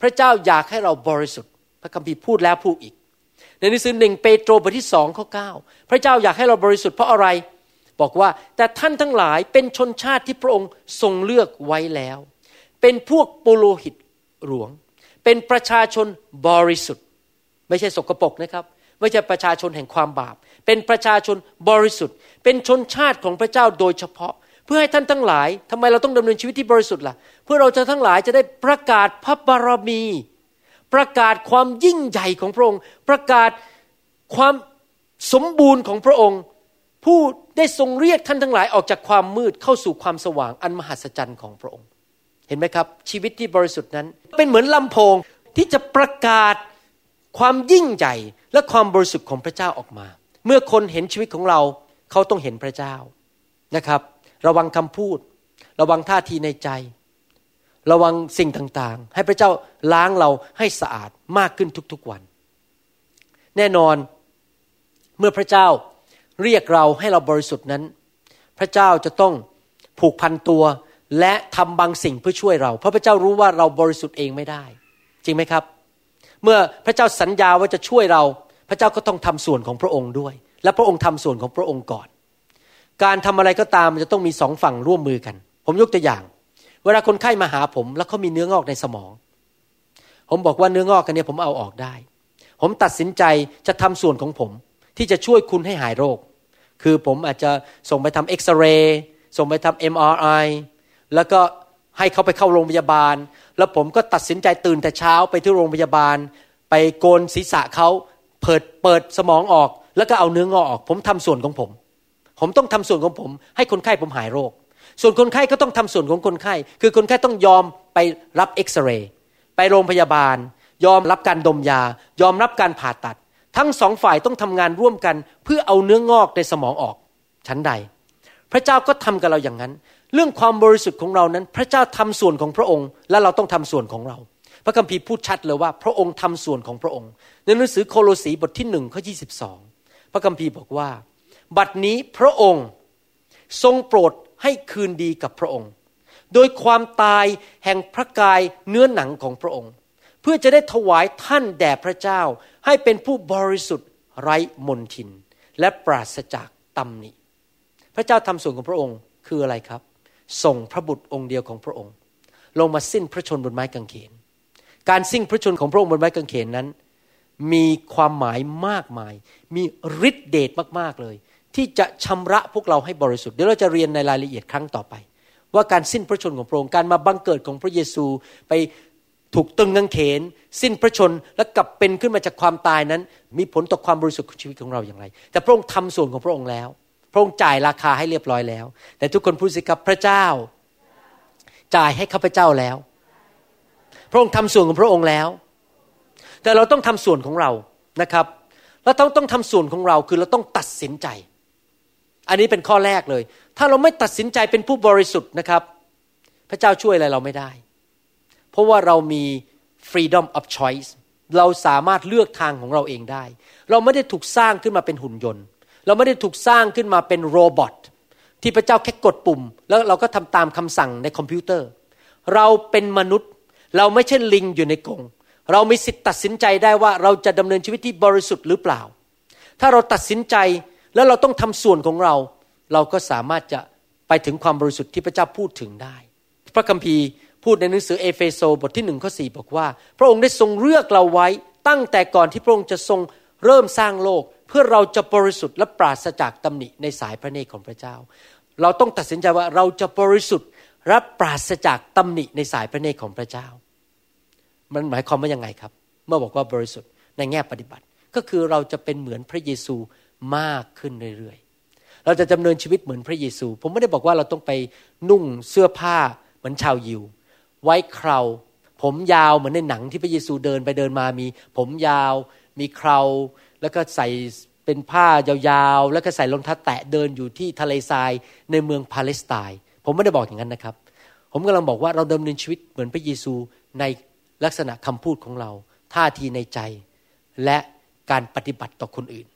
พระเจ้าอยากให้เราบริสุทธิ์ พระคัมภีร์พูดแล้วพูดอีก ในหนังสือหนึ่งเปโตรบทที่สองข้อเก้าพระเจ้าอยากให้เราบริสุทธิ์เพราะอะไร บอกว่าแต่ท่านทั้งหลายเป็นชนชาติที่พระองค์ทรงเลือกไว้แล้ว เป็นพวกปุโรหิตหลวง เป็นประชาชนบริสุทธิ์ ไม่ใช่สกปรกนะครับไม่ใช่ประชาชนแห่งความบาป เป็นประชาชนบริสุทธิ์ เป็นชนชาติของพระเจ้าโดยเฉพาะ เพื่อให้ท่านทั้งหลายทำไมเราต้องดำเนินชีวิตที่บริสุทธิ์ล่ะ เพื่อเราจะทั้งหลายจะได้ประกาศพระบารมี ประกาศความยิ่งใหญ่ของพระองค์ ประกาศความสมบูรณ์ของพระองค์ ผู้ได้ทรงเรียกท่านทั้งหลายออกจากความมืดเข้าสู่ความสว่างอันมหัศจรรย์ของพระองค์ เห็นไหมครับ ชีวิตที่บริสุทธิ์นั้น เป็นเหมือนลำโพงที่จะประกาศความยิ่งใหญ่และความบริสุทธิ์ของพระเจ้าออกมา เมื่อคนเห็นชีวิตของเราเขาต้องเห็นพระเจ้านะครับ ระวังคำพูด ระวังท่าทีในใจ ระวังสิ่งต่างๆ ให้พระเจ้าล้างเราให้สะอาดมากขึ้นทุกๆวัน แน่นอนเมื่อพระเจ้าเรียกเราให้เราบริสุทธิ์นั้น พระเจ้าจะต้องผูกพันตัวและทำบางสิ่งเพื่อช่วยเรา เพราะพระเจ้ารู้ว่าเราบริสุทธิ์เองไม่ได้ จริงไหมครับ เมื่อพระเจ้าสัญญาว่าจะช่วยเรา พระเจ้าก็ต้องทำส่วนของพระองค์ด้วย และพระองค์ทำส่วนของพระองค์ก่อน การทำอะไรก็ตามจะต้องมีสองฝั่งร่วมมือกัน ผมยกตัวอย่าง เวลาคนไข้มาหาผม แล้วเขามีเนื้องอกในสมอง ผมบอกว่าเนื้องอกกันนี่ยผมเอาออกได้ ผมตัดสินใจจะทำส่วนของผม ที่จะช่วยคุณให้หายโรค คือผมอาจจะส่งไปทำเอ็กซเรย์ส่งไปทำ MRI แล้วก็ให้เขาไปเข้าโรงพยาบาล แล้วผมก็ตัดสินใจตื่นแต่เช้าไปที่โรงพยาบาล ไปโกนศีรษะเขาเปิดเปิดสมองออก แล้วก็เอาเนื้องอกออก ผมทำส่วนของผม ผมต้องทำส่วนของผม ให้คนไข้ผมหายโรค ส่วนคนไข้ก็ต้องทำส่วนของคนไข้ คือคนไข้ต้องยอมไปรับเอ็กซเรย์ไปโรงพยาบาล ยอมรับการดมยา ยอมรับการผ่าตัด ทั้งสองฝ่ายต้องทำงานร่วมกันเพื่อเอาเนื้องอกในสมองออก ชั้นใด พระเจ้าก็ทำกับเราอย่างนั้น เรื่องความบริสุทธิ์ของเรานั้น พระเจ้าทำส่วนของพระองค์ และเราต้องทำส่วนของเรา พระคัมภีร์พูดชัดเลยว่า พระองค์ทำส่วนของพระองค์ ในหนังสือโคโลสีบทที่หนึ่งข้อยีพระคัมภีร์บอกว่า บัดนี้พระองค์ทรงโปรด ให้คืนดีกับพระองค์ โดยความตายแห่งพระกายเนื้อหนังของพระองค์ เพื่อจะได้ถวายท่านแด่พระเจ้า ให้เป็นผู้บริสุทธิ์ไร้มนทิน และปราศจากตำหนิ พระเจ้าทำส่วนของพระองค์คืออะไรครับ ส่งพระบุตรองค์เดียวของพระองค์ ลงมาสิ้นพระชนบนไม้กางเขน การสิ้นพระชนของพระองค์บนไม้กางเขนนั้น มีความหมายมากมาย มีฤทธิเดชมากๆเลย ที่จะชำระพวกเราให้บริสุทธิ์เดี๋ยวเราจะเรียนในรายละเอียดครั้งต่อไป ว่าการสิ้นพระชนของพระองค์การมาบังเกิดของพระเยซูไปถูกตึงกางเขน สิ้นพระชนและกลับเป็นขึ้นมาจากความตายนั้น มีผลต่อความบริสุทธิ์ของชีวิตของเราอย่างไร แต่พระองค์ทำส่วนของพระองค์แล้ว พระองค์จ่ายราคาให้เรียบร้อยแล้ว แต่ทุกคนพูดสิครับพระเจ้า จ่ายให้ข้าพเจ้าแล้ว พระองค์ทำส่วนของพระองค์แล้ว แต่เราต้องทำส่วนของเรานะครับเราต้องต้องทำส่วนของเราคือเราต้องตัดสินใจ อันนี้เป็นข้อแรกเลย ถ้าเราไม่ตัดสินใจเป็นผู้บริสุทธิ์นะครับ พระเจ้าช่วยอะไรเราไม่ได้ เพราะว่าเรามี freedom of choice เราสามารถเลือกทางของเราเองได้ เราไม่ได้ถูกสร้างขึ้นมาเป็นหุ่นยนต์ เราไม่ได้ถูกสร้างขึ้นมาเป็น robot ที่พระเจ้าแค่กดปุ่ม แล้วเราก็ทำตามคำสั่งในคอมพิวเตอร์ เราเป็นมนุษย์ เราไม่ใช่ลิงอยู่ในกรงเรามีสิทธิ์ตัดสินใจได้ว่าเราจะดำเนินชีวิตที่บริสุทธิ์หรือเปล่า ถ้าเราตัดสินใจ แล้วเราต้องทำส่วนของเรา เราก็สามารถจะไปถึงความบริสุทธิ์ที่พระเจ้าพูดถึงได้ พระคัมภีร์พูดในหนังสือเอเฟโซบทที่หนึ่งข้อสี่บอกว่า พระองค์ได้ทรงเลือกเราไว้ตั้งแต่ก่อนที่พระองค์จะทรงเริ่มสร้างโลก เพื่อเราจะบริสุทธิ์และปราศจากตำหนิในสายพระเนตรของพระเจ้า เราต้องตัดสินใจว่าเราจะบริสุทธิ์และปราศจากตำหนิในสายพระเนตรของพระเจ้า มันหมายความว่ายังไงครับ เมื่อบอกว่าบริสุทธิ์ในแง่ปฏิบัติ ก็คือเราจะเป็นเหมือนพระเยซู มากขึ้นเรื่อยๆ เราจะดำเนินชีวิตเหมือนพระเยซู ผมไม่ได้บอกว่าเราต้องไปนุ่งเสื้อผ้าเหมือนชาวยิว ไว้เคราผมยาวเหมือนในหนังที่พระเยซูเดินไปเดินมามี ผมยาวมีเคราแล้วก็ใส่เป็นผ้ายาวๆ แล้วก็ใส่รองเท้าแตะเดินอยู่ที่ทะเลทรายในเมืองปาเลสไตน์ ผมไม่ได้บอกอย่างนั้นนะครับ ผมกำลังบอกว่าเราดำเนินชีวิตเหมือนพระเยซูในลักษณะคำพูดของเรา ท่าทีในใจ และการปฏิบัติต่อคนอื่น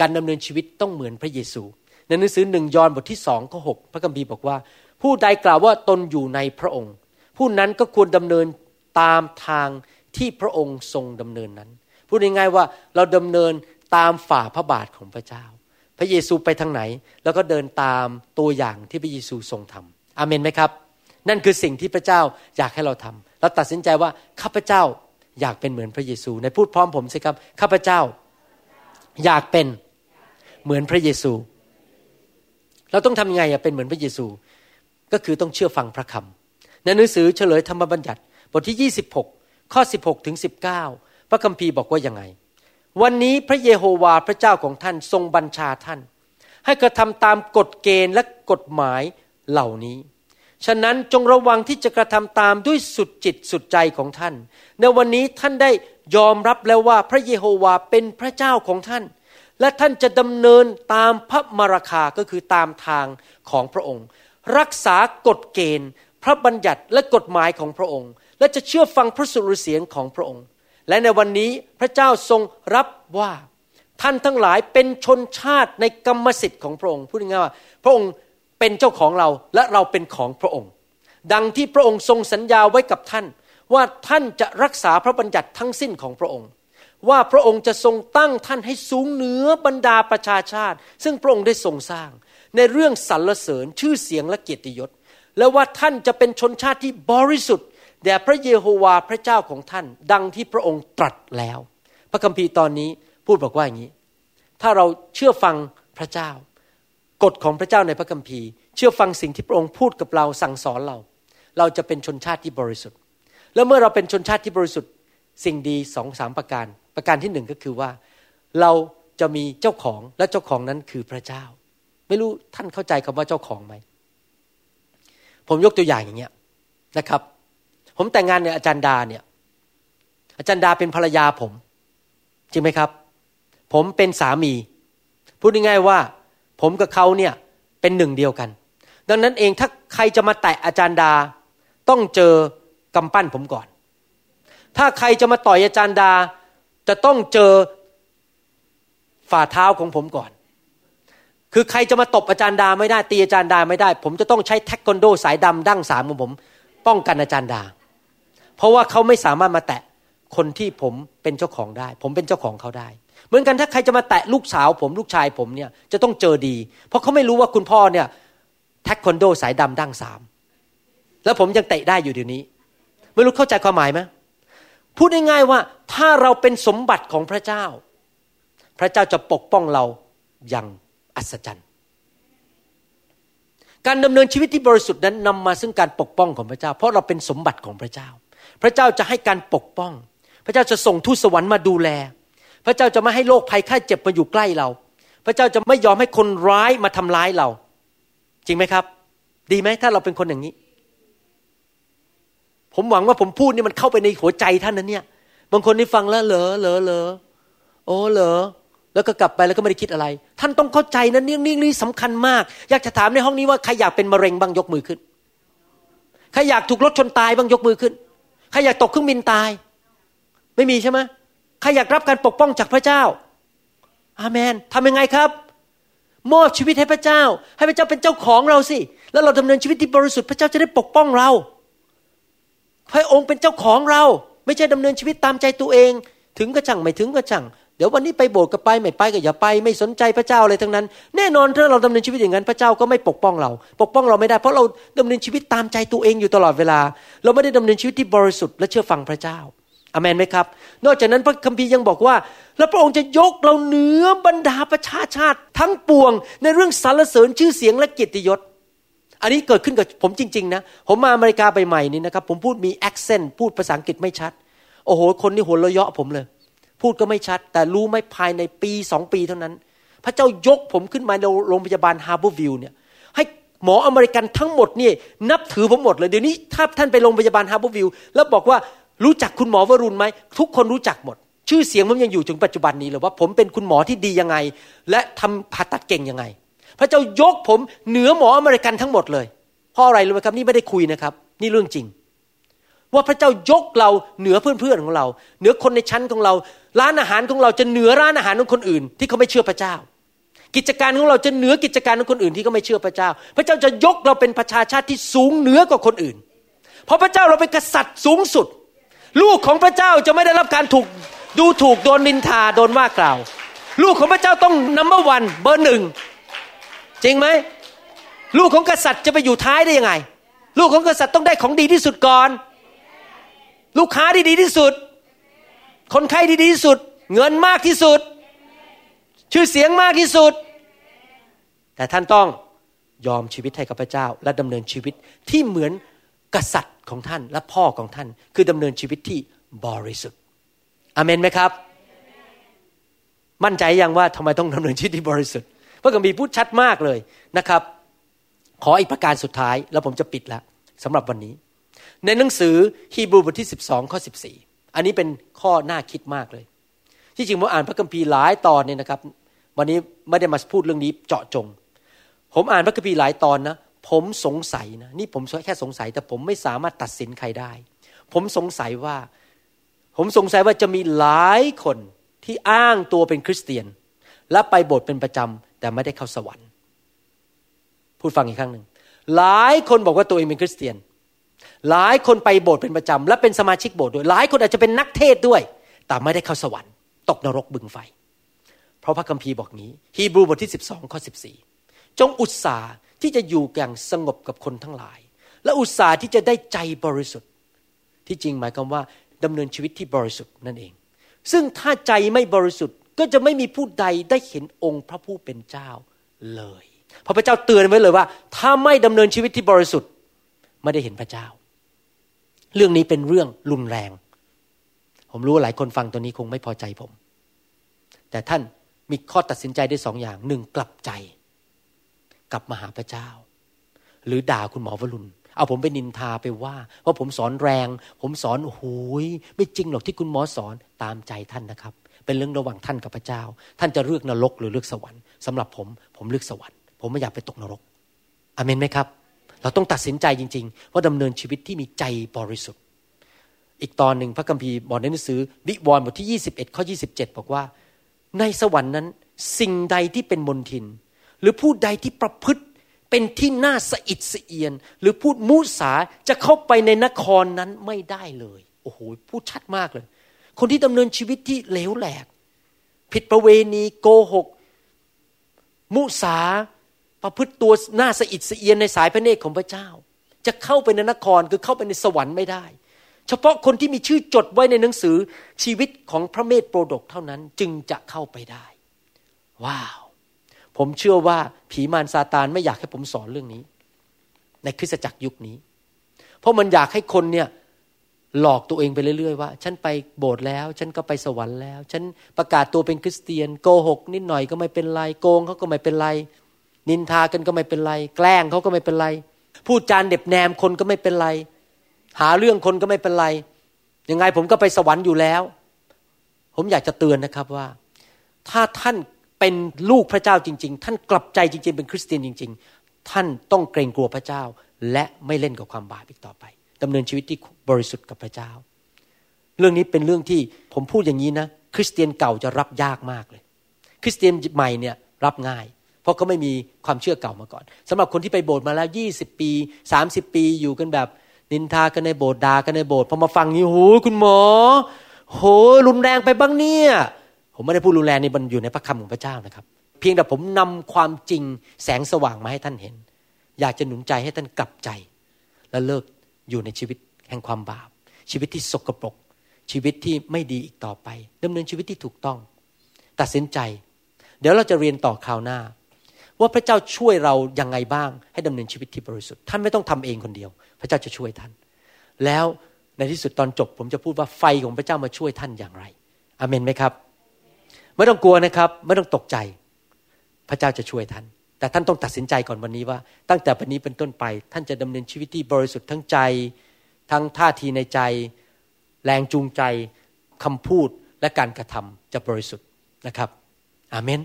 การดำเนินชีวิตต้องเหมือนพระเยซูในหนังสือหนึ่งยอห์นบทที่สองข้อหพระคัมภีร์บอกว่า ผู้ใดกล่าวว่าตนอยู่ในพระองค์ ผู้นั้นก็ควรดำเนินตามทางที่พระองค์ทรงดำเนินนั้น พูดง่ายๆว่าเราดำเนินตามฝ่าพระบาทของพระเจ้า พระเยซูไปทางไหน แล้วก็เดินตามตัวอย่างที่พระเยซูทรงทำอเมนไหมครับ นั่นคือสิ่งที่พระเจ้าอยากให้เราทำเราตัดสินใจว่าข้าพเจ้าอยากเป็นเหมือนพระเยซู ในพูดพร้อมผมสิครับข้าพเจ้า อยากเป็นเหมือนพระเยซู เราต้องทำยังไงอะเป็นเหมือนพระเยซู ก็คือต้องเชื่อฟังพระคำในหนังสือเฉลยธรรมบัญญัติ บทที่ 26 ข้อ 16 ถึง 19 พระคัมภีร์บอกว่ายังไง วันนี้พระเยโฮวาห์พระเจ้าของท่านทรงบัญชาท่าน ให้กระทำตามกฎเกณฑ์และกฎหมายเหล่านี้ฉะนั้นจงระวังที่จะกระทำตามด้วยสุดจิตสุดใจของท่าน ในวันนี้ท่านได้ ยอมรับแล้วว่าพระเยโฮวาเป็นพระเจ้าของท่าน และท่านจะดำเนินตามพระมราคาก็คือตามทางของพระองค์ รักษากฎเกณฑ์ พระบัญญัติและกฎหมายของพระองค์ และจะเชื่อฟังพระสุรเสียงของพระองค์ และในวันนี้พระเจ้าทรงรับว่า ท่านทั้งหลายเป็นชนชาติในกรรมสิทธิ์ของพระองค์พูดง่ายว่าพระองค์เป็นเจ้าของเราและเราเป็นของพระองค์ ดังที่พระองค์ทรงสัญญาไว้กับท่าน ว่าท่านจะรักษาพระบัญญัติทั้งสิ้นของพระองค์ ว่าพระองค์จะทรงตั้งท่านให้สูงเหนือบรรดาประชาชาติ ซึ่งพระองค์ได้ทรงสร้าง ในเรื่องสรรเสริญชื่อเสียงและเกียรติยศและว่าท่านจะเป็นชนชาติที่บริสุทธิ์แด่พระเยโฮวาห์พระเจ้าของท่าน ดังที่พระองค์ตรัสแล้ว พระคัมภีร์ตอนนี้พูดบอกว่าอย่างนี้ ถ้าเราเชื่อฟังพระเจ้ากฎของพระเจ้าในพระคัมภีร์ เชื่อฟังสิ่งที่พระองค์พูดกับเราสั่งสอนเรา เราจะเป็นชนชาติที่บริสุทธิ์ แล้วเมื่อเราเป็นชนชาติที่บริสุทธิ์สิ่งดีสองสามประการ ประการที่หนึ่งก็คือว่า เราจะมีเจ้าของและเจ้าของนั้นคือพระเจ้า ไม่รู้ท่านเข้าใจคำว่าเจ้าของไหมผมยกตัวอย่างอย่างเงี้ยนะครับ ผมแต่งงานเนี่ยอาจารย์ดาเนี่ย อาจารย์ดาเป็นภรรยาผม จริงไหมครับ ผมเป็นสามี พูดง่ายๆว่า ผมกับเขาเนี่ยเป็นหนึ่งเดียวกัน ดังนั้นเองถ้าใครจะมาแตะอาจารย์ดาต้องเจอ กำปั้นผมก่อน ถ้าใครจะมาต่อยอาจารย์ดา จะต้องเจอฝ่าเท้าของผมก่อน คือใครจะมาตบอาจารย์ดาไม่ได้ตีอาจารย์ดาไม่ได้ ผมจะต้องใช้แท็กคอนโดสายดำดั้งสามของผม ป้องกันอาจารย์ดา เพราะว่าเขาไม่สามารถมาแตะคนที่ผมเป็นเจ้าของได้ ผมเป็นเจ้าของเขาได้ เหมือนกันถ้าใครจะมาแตะลูกสาวผมลูกชายผมเนี่ยจะต้องเจอดี เพราะเขาไม่รู้ว่าคุณพ่อเนี่ยแท็กคอนโดสายดำดั้งสามแล้วผมยังเตะได้อยู่เดี๋ยวนี้ ไม่รู้เข้าใจความหมายไหมพูดง่ายๆว่าถ้าเราเป็นสมบัติของพระเจ้า พระเจ้าจะปกป้องเราอย่างอัศจรรย์ การดำเนินชีวิตที่บริสุทธิ์นั้นนำมาซึ่งการปกป้องของพระเจ้า เพราะเราเป็นสมบัติของพระเจ้า พระเจ้าจะให้การปกป้อง พระเจ้าจะส่งทูตสวรรค์มาดูแล พระเจ้าจะไม่ให้โรคภัยไข้เจ็บมาอยู่ใกล้เรา พระเจ้าจะไม่ยอมให้คนร้ายมาทำร้ายเรา จริงไหมครับ ดีไหมถ้าเราเป็นคนอย่างนี้ ผมหวังว่าผมพูดนี่มันเข้าไปในหัวใจท่านนั้นเนี่ย บางคนที่ฟังแล้วเหรอเหรอเหรอโอ้เหรอแล้วก็กลับไปแล้วก็ไม่ได้คิดอะไร ท่านต้องเข้าใจนะนี่นี่นี่สำคัญมาก อยากจะถามในห้องนี้ว่าใครอยากเป็นมะเร็งบ้างยกมือขึ้น ใครอยากถูกรถชนตายบ้างยกมือขึ้น ใครอยากตกเครื่องบินตาย ไม่มีใช่ไหมใครอยากรับการปกป้องจากพระเจ้า อาเมนทำยังไงครับ มอบชีวิตให้พระเจ้า ให้พระเจ้าเป็นเจ้าของเราสิ แล้วเราดำเนินชีวิตที่บริสุทธิ์พระเจ้าจะได้ปกป้องเรา พระองค์เป็นเจ้าของเรา ไม่ใช่ดำเนินชีวิตตามใจตัวเอง ถึงก็ช่างไม่ถึงก็ช่างเดี๋ยววันนี้ไปโบสถ์ก็ไปไม่ไปก็อย่าไป ไม่สนใจพระเจ้าอะไรทั้งนั้น แน่นอนถ้าเราดำเนินชีวิตอย่างนั้นพระเจ้าก็ไม่ปกป้องเรา ปกป้องเราไม่ได้ เพราะเราดำเนินชีวิตตามใจตัวเองอยู่ตลอดเวลา เราไม่ได้ดำเนินชีวิตที่บริสุทธิ์และเชื่อฟังพระเจ้าอเมนไหมครับ นอกจากนั้นพระคัมภีร์ยังบอกว่า แล้วพระองค์จะยกเราเหนือบรรดาประชาชาติ ทั้งปวงในเรื่องสรรเสริญชื่อเสียงและเกียรติยศ อันนี้เกิดขึ้นกับผมจริง ๆ นะ ผมมาอเมริกาใหม่ๆนี่นะครับ ผมพูดมี accent พูดภาษาอังกฤษไม่ชัด โอ้โห คนนี่หัวเราะเยาะผมเลย พูดก็ไม่ชัด แต่รู้ไม่ภายในปีสองปีเท่านั้น พระเจ้ายกผมขึ้นมาในโรงพยาบาล Harborview เนี่ย ให้หมออเมริกันทั้งหมดนี่นับถือผมหมดเลย เดี๋ยวนี้ถ้าท่านไปโรงพยาบาล Harborview แล้วบอกว่ารู้จักคุณหมอวรุณไหมทุกคนรู้จักหมด ชื่อเสียงผมยังอยู่ถึงปัจจุบันนี้เลยว่าผมเป็นคุณหมอที่ดียังไง และทำผ่าตัดเก่งยังไง พระเจ้ายกผมเหนือหมออเมริกันทั้งหมดเลยเพราะอะไรรู้ไหมครับนี่ไม่ได้คุยนะครับ นี่เรื่องจริง ว่าพระเจ้ายกเราเหนือเพื่อนๆของเรา เหนือคนในชั้นของเรา ร้านอาหารของเราจะเหนือร้านอาหารของคนอื่น ที่เขาไม่เชื่อพระเจ้า กิจการของเราจะเหนือกิจการของคนอื่นที่เขาไม่เชื่อพระเจ้า พระเจ้าจะยกเราเป็นประชาชาติที่สูงเหนือกว่าคนอื่น เพราะพระเจ้าเราเป็นกษัตริย์สูงสุด ลูกของพระเจ้าจะไม่ได้รับการถูกดูถูกโดนนินทาโดนว่ากล่าว ลูกของพระเจ้าต้องนัมเบอร์วันเบอร์หนึ่ง จริงไหมลูกของกษัตริย์จะไปอยู่ท้ายได้ยังไง ลูกของกษัตริย์ต้องได้ของดีที่สุดก่อน ลูกค้าที่ดีที่สุด คนไข้ที่ดีที่สุด เงินมากที่สุด ชื่อเสียงมากที่สุด แต่ท่านต้องยอมชีวิตให้กับพระเจ้า และดำเนินชีวิตที่เหมือนกษัตริย์ของท่านและพ่อของท่าน คือดำเนินชีวิตที่บริสุทธิ์อเมนไหมครับ มั่นใจยังว่าทำไมต้องดำเนินชีวิตที่บริสุทธิ์ พระคัมภีร์พูดชัดมากเลยนะครับ ขออีกประการสุดท้ายแล้วผมจะปิดล้วสำหรับวันนี้ ในหนังสือฮีบรูบทที่ 12 ข้อ 14 อันนี้เป็นข้อน่าคิดมากเลย ที่จริงผมอ่านพระคัมภีร์หลายตอนเนี่ยนะครับ วันนี้ไม่ได้มาพูดเรื่องนี้เจาะจง ผมอ่านพระคัมภีร์หลายตอนนะผมสงสัยนะนี่ผมแค่สงสัยแต่ผมไม่สามารถตัดสินใครได้ ผมสงสัยว่า ผมสงสัยว่าจะมีหลายคนที่อ้างตัวเป็นคริสเตียน และไปโบสถ์เป็นประจำ แต่ไม่ได้เข้าสวรรค์ พูดฟังอีกครั้งหนึ่งหลายคนบอกว่าตัวเองเป็นคริสเตียน หลายคนไปโบสถ์เป็นประจำและเป็นสมาชิกโบสถ์ด้วย หลายคนอาจจะเป็นนักเทศด้วย แต่ไม่ได้เข้าสวรรค์ ตกนรกบึงไฟ เพราะพระคัมภีร์บอกนี้ ฮีบรูบทที่ 12ข้อ14 จงอุตสาห์ที่จะอยู่อย่างสงบกับคนทั้งหลาย และอุตสาห์ที่จะได้ใจบริสุทธิ์ ที่จริงหมายความว่าดำเนินชีวิตที่บริสุทธิ์นั่นเอง ซึ่งถ้าใจไม่บริสุทธิ์ ก็จะไม่มีผู้ใดได้เห็นองค์พระผู้เป็นเจ้าเลย พระพระเจ้าเตือนไว้เลยว่า ถ้าไม่ดำเนินชีวิตที่บริสุทธิ์ไม่ได้เห็นพระเจ้า เรื่องนี้เป็นเรื่องรุนแรง ผมรู้ว่าหลายคนฟังตัวนี้คงไม่พอใจผม แต่ท่านมีข้อตัดสินใจได้สองอย่างหนึ่งกลับใจ กลับมาหาพระเจ้า หรือด่าคุณหมอวรุณเอาผมไปนินทาไปว่าว่าผมสอนแรง ผมสอนโอ้ยไม่จริงหรอกที่คุณหมอสอนตามใจท่านนะครับ เป็นเรื่องระหว่างท่านกับพระเจ้า ท่านจะเลือกนรกหรือเลือกสวรรค์สำหรับผมผมเลือกสวรรค์ ผมไม่อยากไปตกนรกอเมนไหมครับ เราต้องตัดสินใจจริงๆ ว่าดำเนินชีวิตที่มีใจบริสุทธิ์ อีกตอนหนึ่งพระคัมภีร์บอกในหนังสือวิวรณ์บทที่ 21 ข้อ 27 บอกว่า ในสวรรค์นั้นสิ่งใดที่เป็นมนทิน หรือผู้ใดที่ประพฤติเป็นที่น่าสะอิดสะเอียน หรือพูดมุสาจะเข้าไปในนครนั้นไม่ได้เลย โอ้โหพูดชัดมากเลย คนที่ดำเนินชีวิตที่เลวแหลก ผิดประเวณีโกหก มุสาประพฤติตัวหน้าสะอิดสะเอียนในสายพระเนตรของพระเจ้า จะเข้าไปในนครคือเข้าไปในสวรรค์ไม่ได้ เฉพาะคนที่มีชื่อจดไว้ในหนังสือชีวิตของพระเมธโปรดกเท่านั้นจึงจะเข้าไปได้ ว้าว ผมเชื่อว่าผีมารซาตานไม่อยากให้ผมสอนเรื่องนี้ ในคริสตจักรยุคนี้ เพราะมันอยากให้คนเนี่ย หลอกตัวเองไปเรื่อยๆว่า ฉันไปโบสถ์แล้ว ฉันก็ไปสวรรค์แล้ว ฉันประกาศตัวเป็นคริสเตียนโกหก นิดหน่อยก็ไม่เป็นไรโกงเขาก็ไม่เป็นไร นินทากันก็ไม่เป็นไร แกล้งเขาก็ไม่เป็นไร พูดจานเด็บแนมคนก็ไม่เป็นไร หาเรื่องคนก็ไม่เป็นไร ยังไงผมก็ไปสวรรค์อยู่แล้ว ผมอยากจะเตือนนะครับว่า ถ้าท่านเป็นลูกพระเจ้าจริง ๆ ท่านกลับใจจริง ๆ เป็นคริสเตียนจริง ๆ ท่านต้องเกรงกลัวพระเจ้า และไม่เล่นกับความบาปอีกต่อไปดำเนินชีวิตที่ บริสุทธิ์กับพระเจ้า เรื่องนี้เป็นเรื่องที่ผมพูดอย่างนี้นะ คริสเตียนเก่าจะรับยากมากเลย คริสเตียนใหม่เนี่ยรับง่าย เพราะเขาไม่มีความเชื่อเก่ามาก่อนสำหรับคนที่ไปโบสถ์มาแล้ว 20 ปี 30 ปีอยู่กันแบบนินทากันในโบสถ์ด่ากันในโบสถ์พอมาฟังนี้โหคุณหมอ โหรุนแรงไปบ้างเนี่ยผมไม่ได้พูดรุนแรงในบรรอยู่ในพระคำของพระเจ้านะครับ เพียงแต่ผมนำความจริงแสงสว่างมาให้ท่านเห็น อยากจะหนุนใจให้ท่านกลับใจ และเลิกอยู่ในชีวิต แห่งความบาป ชีวิตที่สกปรกชีวิตที่ไม่ดีอีกต่อไปดำเนินชีวิตที่ถูกต้อง ตัดสินใจ เดี๋ยวเราจะเรียนต่อคราวหน้า ว่าพระเจ้าช่วยเรายังไงบ้าง ให้ดำเนินชีวิตที่บริสุทธิ์ ท่านไม่ต้องทำเองคนเดียว พระเจ้าจะช่วยท่าน แล้วในที่สุดตอนจบ ผมจะพูดว่าไฟของพระเจ้ามาช่วยท่านอย่างไรอเมนไหมครับไม่ต้องกลัวนะครับ ไม่ต้องตกใจ พระเจ้าจะช่วยท่าน แต่ท่านต้องตัดสินใจก่อนวันนี้ว่า ตั้งแต่วันนี้เป็นต้นไป ท่านจะดำเนินชีวิตที่บริสุทธิ์ทั้งใจ ทั้งท่าทีในใจ แรงจูงใจคำพูดและการกระทำจะบริสุทธิ์นะครับ อาเมน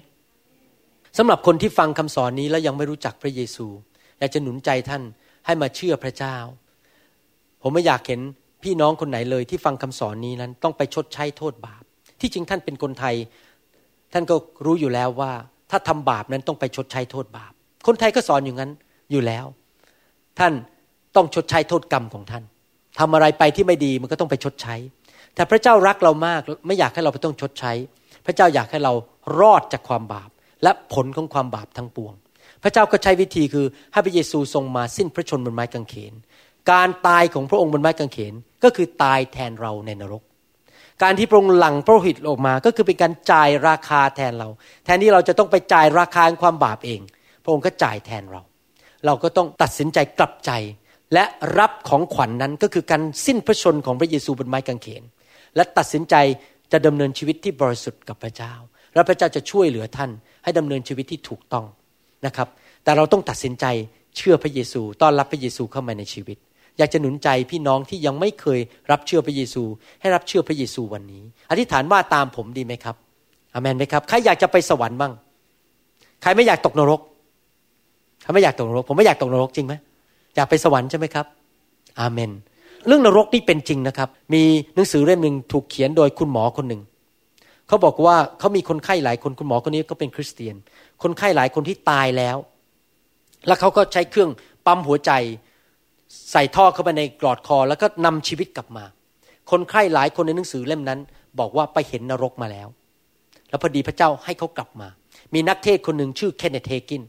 สำหรับคนที่ฟังคำสอนนี้แล้วยังไม่รู้จักพระเยซูอยากจะหนุนใจท่านให้มาเชื่อพระเจ้า ผมไม่อยากเห็นพี่น้องคนไหนเลยที่ฟังคำสอนนี้นั้นต้องไปชดใช้โทษบาป ที่จริงท่านเป็นคนไทย ท่านก็รู้อยู่แล้วว่า ถ้าทำบาปนั้นต้องไปชดใช้โทษบาป คนไทยก็สอนอย่างนั้นอยู่แล้ว ท่านต้องชดใช้โทษกรรมของท่าน ทำอะไรไปที่ไม่ดีมันก็ต้องไปชดใช้ แต่พระเจ้ารักเรามากไม่อยากให้เราไปต้องชดใช้ พระเจ้าอยากให้เรารอดจากความบาป และผลของความบาปทั้งปวง พระเจ้าก็ใช้วิธีคือให้พระเยซูทรงมาสิ้นพระชนบนไม้กางเขน การตายของพระองค์บนไม้กางเขนก็คือตายแทนเราในนรก การที่พระองค์หลั่งพระหิตออกมาก็คือเป็นการจ่ายราคาแทนเรา แทนที่เราจะต้องไปจ่ายราคาความบาปเอง พระองค์ก็จ่ายแทนเรา เราก็ต้องตัดสินใจกลับใจ และรับของขวัญนนั้นก็คือการสิ้นพระชนของพระเยซูบนไม้กางเขน และตัดสินใจจะดำเนินชีวิตที่บริสุทธิ์กับพระเจ้า และพระเจ้าจะช่วยเหลือท่าน ให้ดำเนินชีวิตที่ถูกต้องนะครับ แต่เราต้องตัดสินใจเชื่อพระเยซู ต้อนรับพระเยซูเข้ามาในชีวิต อยากจะหนุนใจพี่น้องที่ยังไม่เคยรับเชื่อพระเยซู ให้รับเชื่อพระเยซูวันนี้ อธิษฐานว่าตามผมดีไหมครับอเมนไหมครับ ใครอยากจะไปสวรรค์บ้าง ใครไม่อยากตกนรกใครไม่อยากตกนรก ผมไม่อยากตกนรกจริงไหม อยากไปสวรรค์ใช่ไหมครับ อาเมน เรื่องนรกนี่เป็นจริงนะครับ มีหนังสือเล่มหนึ่งถูกเขียนโดยคุณหมอคนหนึ่งเขาบอกว่าเขามีคนไข้หลายคนคุณหมอคนนี้ก็เป็นคริสเตียน คนไข้หลายคนที่ตายแล้ว แล้วเขาก็ใช้เครื่องปั๊มหัวใจ ใส่ท่อเข้าไปในกรอดคอ แล้วก็นำชีวิตกลับมา คนไข้หลายคนในหนังสือเล่มนั้น บอกว่าไปเห็นนรกมาแล้ว แล้วพอดีพระเจ้าให้เขากลับมา มีนักเทศคนหนึ่งชื่อเคนเนตเฮกิน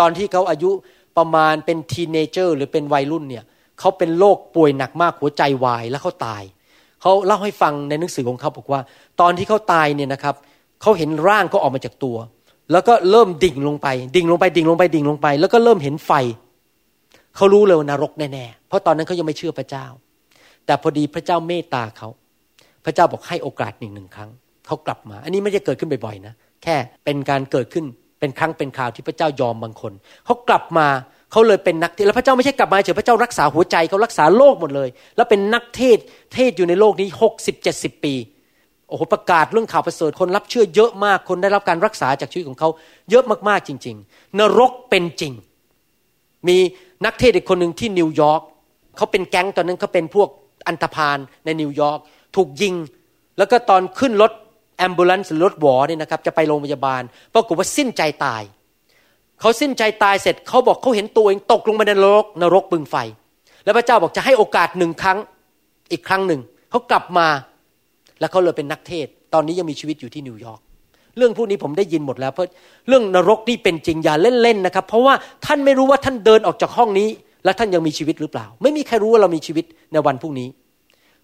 ตอนที่เขาอายุ ประมาณเป็นทีเนเจอร์ หรือเป็นวัยรุ่นเนี่ยเขาเป็นโรคป่วยหนักมากหัวใจวายแล้วเขาตายเขาเล่าให้ฟังในหนังสือของเขาบอกว่า ตอนที่เขาตายเนี่ยนะครับเขาเห็นร่างเขาออกมาจากตัว แล้วก็เริ่มดิ่งลงไป ดิ่งลงไปดิ่งลงไปดิ่งลงไป แล้วก็เริ่มเห็นไฟเขารู้เลยว่านรกแน่ๆเพราะตอนนั้นเขายังไม่เชื่อพระเจ้า แต่พอดีพระเจ้าเมตตาเขาพระเจ้าบอกให้โอกาสหนึ่งหนึ่งครั้งเขากลับมา อันนี้ไม่ได้เกิดขึ้นบ่อยๆนะแค่เป็นการเกิดขึ้น เป็นครั้งเป็นคราวที่พระเจ้ายอมบางคนเขากลับมาเขาเลยเป็นนักเทศแล้วพระเจ้าไม่ใช่กลับมาเฉยพระเจ้ารักษาหัวใจเขารักษาโลกหมดเลย แล้วเป็นนักเทศเทศอยู่ในโลกนี้หกสิบเจ็ดสิบปีโอ้โหประกาศเรื่องข่าวประเสริฐคนรับเชื่อเยอะมากคนได้รับการรักษาจากชีวิตของเขาเยอะมากๆจริง ๆ นรกเป็นจริง มีนักเทศน์อีกคนหนึ่งที่นิวยอร์กเขาเป็นแก๊งตอนนั้นเขาเป็นพวกอันธพาลในนิวยอร์กถูกยิง แล้วก็ตอนขึ้นรถ ambulance รถหวอเนี่ยนะครับจะไปโรงพยาบาลปรากฏว่าสิ้นใจตายเขาสิ้นใจตายเสร็จเขาบอกเขาเห็นตัวเองตกลงไปในนรกนรกบึงไฟ แล้วพระเจ้าบอกจะให้โอกาสหนึ่งครั้งอีกครั้งหนึ่งเขากลับมาแล้วเขาเลยเป็นนักเทศน์ ตอนนี้ยังมีชีวิตอยู่ที่นิวยอร์กเรื่องพวกนี้ผมได้ยินหมดแล้วเพราะเรื่องนรกนี่เป็นจริงอย่าเล่นๆนะครับ เพราะว่าท่านไม่รู้ว่าท่านเดินออกจากห้องนี้ แล้วท่านยังมีชีวิตหรือเปล่า ไม่มีใครรู้ว่าเรามีชีวิตในวันพรุ่งนี้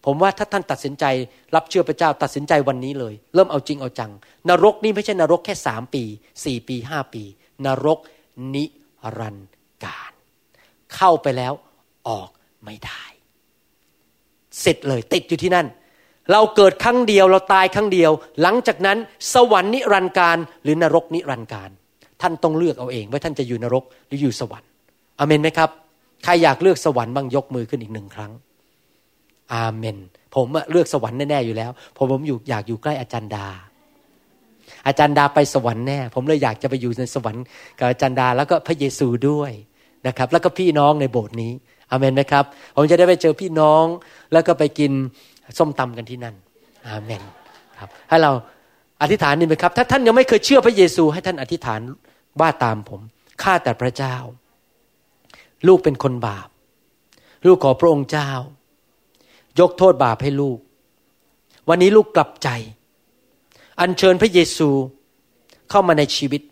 ผมว่าถ้าท่านตัดสินใจรับเชื่อพระเจ้าตัดสินใจวันนี้เลย เริ่มเอาจริงเอาจัง นรกนี่ไม่ใช่นรกแค่สามปีสี่ปีห้าปี นรกนิรันดร์การ เข้าไปแล้วออกไม่ได้ เสร็จเลยติดอยู่ที่นั่น เราเกิดครั้งเดียวเราตายครั้งเดียว หลังจากนั้น สวรรค์นิรันดร์การ หรือนรกนิรันดร์การ ท่านต้องเลือกเอาเองว่าท่านจะอยู่นรกหรืออยู่สวรรค์อเมนไหมครับ ใครอยากเลือกสวรรค์บ้างยกมือขึ้นอีกหนึ่งครั้ง อาเมน ผมเลือกสวรรค์แน่ๆอยู่แล้ว ผมผมอยู่อยากอยู่ใกล้อาจารย์ดา อาจารย์ดาไปสวรรค์แน่ ผมเลยอยากจะไปอยู่ในสวรรค์กับอาจารย์ดา แล้วก็พระเยซูด้วยนะครับ แล้วก็พี่น้องในโบสถ์นี้อเมนไหมครับ ผมจะได้ไปเจอพี่น้อง แล้วก็ไปกินส้มตำกันที่นั่น อาเมน ครับ ให้เราอธิษฐานนี่ไหมครับ ถ้าท่านยังไม่เคยเชื่อพระเยซู ให้ท่านอธิษฐานว่าตามผม ข้าแต่พระเจ้า ลูกเป็นคนบาป ลูกขอพระองค์เจ้า ยกโทษบาปให้ลูก วันนี้ลูกกลับใจ อัญเชิญพระเยซูเข้ามาในชีวิต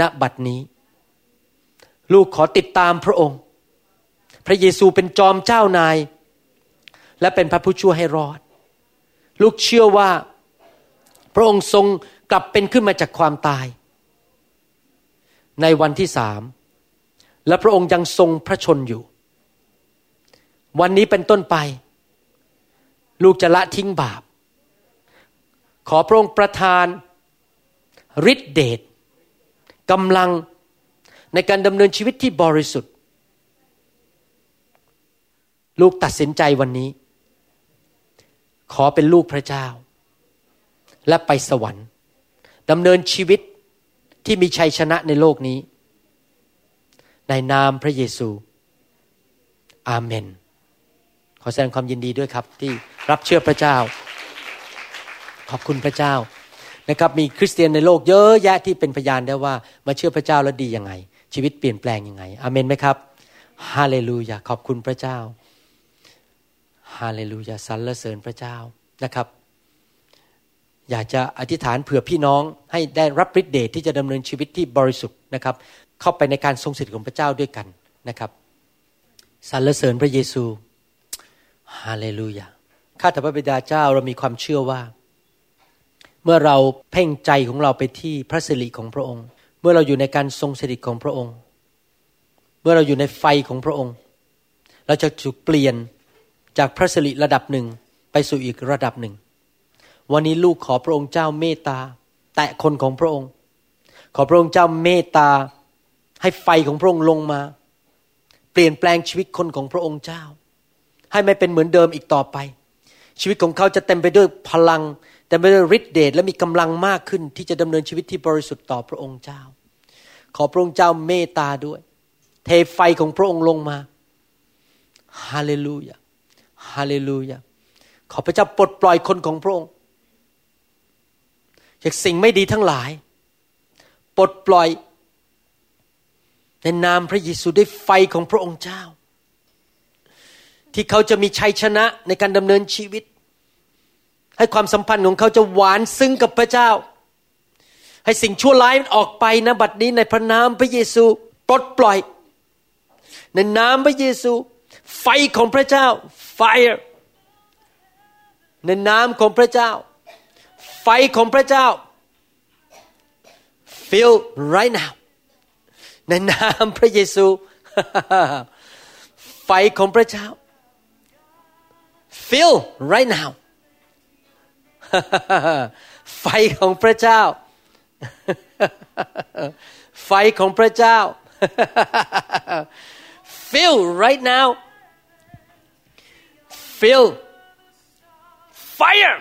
ณบัดนี้ ลูกขอติดตามพระองค์ พระเยซูเป็นจอมเจ้านาย และเป็นพระผู้ช่วยให้รอด ลูกเชื่อว่าพระองค์ทรงกลับเป็นขึ้นมาจากความตาย ในวันที่สามและพระองค์ยังทรงพระชนอยู่ วันนี้เป็นต้นไป ลูกจะละทิ้งบาป ขอพระองค์ประทานฤทธิเดชกำลังในการดำเนินชีวิตที่บริสุทธิ์ ลูกตัดสินใจวันนี้ ขอเป็นลูกพระเจ้า และไปสวรรค์ดำเนินชีวิตที่มีชัยชนะในโลกนี้ ในนามพระเยซู อาเมน ขอแสดงความยินดีด้วยครับที่ รับเชื่อพระเจ้า ขอบคุณพระเจ้านะครับมีคริสเตียนในโลกเยอะแยะที่เป็นพยานได้ว่ามาเชื่อพระเจ้าแล้วดียังไง ชีวิตเปลี่ยนแปลงยังไงอเมนไหมครับฮาเลลูยาขอบคุณพระเจ้าฮาเลลูยาสรรเสริญพระเจ้านะครับ อยากจะอธิษฐานเผื่อพี่น้องให้ได้รับฤทธิ์เดชที่จะดำเนินชีวิตที่บริสุทธิ์นะครับ เข้าไปในการทรงสิทธิ์ของพระเจ้าด้วยกันนะครับสรรเสริญพระเยซูฮาเลลูยา ข้าแต่พระบิดาเจ้าเรามีความเชื่อว่า เมื่อเราเพ่งใจของเราไปที่พระสิริของพระองค์ เมื่อเราอยู่ในการทรงสิริของพระองค์ เมื่อเราอยู่ในไฟของพระองค์ เราจะถูกเปลี่ยนจากพระสิริระดับหนึ่งไปสู่อีกระดับหนึ่ง วันนี้ลูกขอพระองค์เจ้าเมตตา แตะคนของพระองค์ ขอพระองค์เจ้าเมตตาให้ไฟของพระองค์ลงมา เปลี่ยนแปลงชีวิตคนของพระองค์เจ้า ให้ไม่เป็นเหมือนเดิมอีกต่อไป ชีวิตของเขาจะเต็มไปด้วยพลังแต่ไม่ได้วยฤทธิเดชและมีกำลังมากขึ้นที่จะดำเนินชีวิตที่บริสุทธิ์ต่อพระองค์เจ้า ขอพระองค์เจ้าเมตตาด้วย เทไฟของพระองค์ลงมาฮาเลลูยาฮาเลลูยาขอพระเจ้าปลดปล่อยคนของพระองค์จากสิ่งไม่ดีทั้งหลาย ปลดปล่อยในนามพระเยซูด้วยไฟของพระองค์เจ้า ที่เขาจะมีชัยชนะในการดำเนินชีวิต ให้ความสัมพันธ์ของเขาจะหวานซึ้งกับพระเจ้า ให้สิ่งชั่วร้ายมันออกไปนะบัดนี้ในพระนามพระเยซูปลดปล่อย ในนามพระเยซู ไฟของพระเจ้า fire ในนามของพระเจ้า ไฟของพระเจ้า fill right now ในนามพระเยซู ไฟของพระเจ้า fill right now ไฟของพระเจ้า ไฟของพระเจ้า fill right now fill fire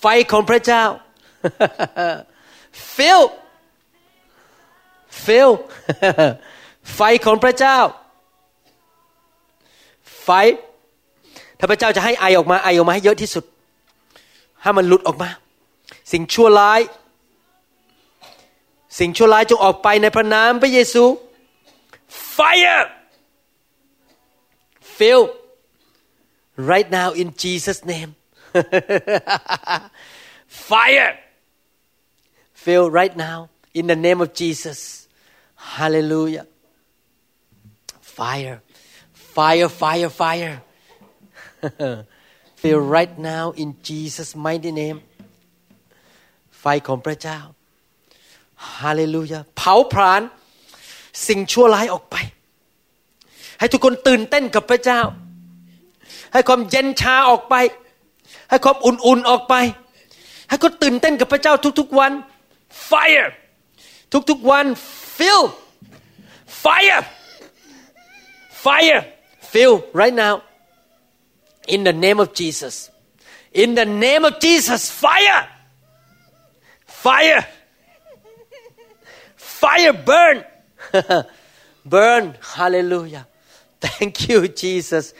ไฟของพระเจ้า fill fill ไฟของพระเจ้า ไฟถ้าพระเจ้าจะให้ไอออกมาไอออกมาให้เยอะที่สุด ให้มันหลุดออกมา สิ่งชั่วร้าย สิ่งชั่วร้ายจงออกไปในพระนามพระเยซู fire fill right now in Jesus name fire fill right now in the name of Jesus hallelujah fire fire fire fire fill right now in Jesus mighty name ไฟของพระเจ้าฮาเลลูยาเผาผลาญสิ่งชั่วร้ายออกไป ให้ทุกคนตื่นเต้นกับพระเจ้า ให้ความเย็นชาออกไป ให้ความอุ่นๆออกไป ให้คนตื่นเต้นกับพระเจ้าทุกๆวัน fire ทุกๆวัน fill fire fire fill right now in the name of Jesus in the name of Jesus fire fire fire burn burn hallelujah thank you Jesus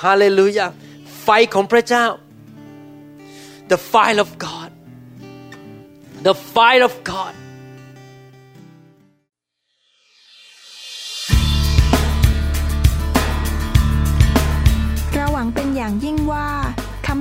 hallelujah ไฟของพระเจ้า the fire of God the fire of God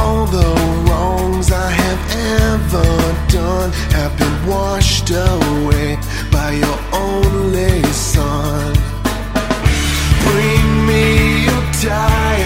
All the wrongs I have ever done have been washed away by your only Son. Bring me your tired,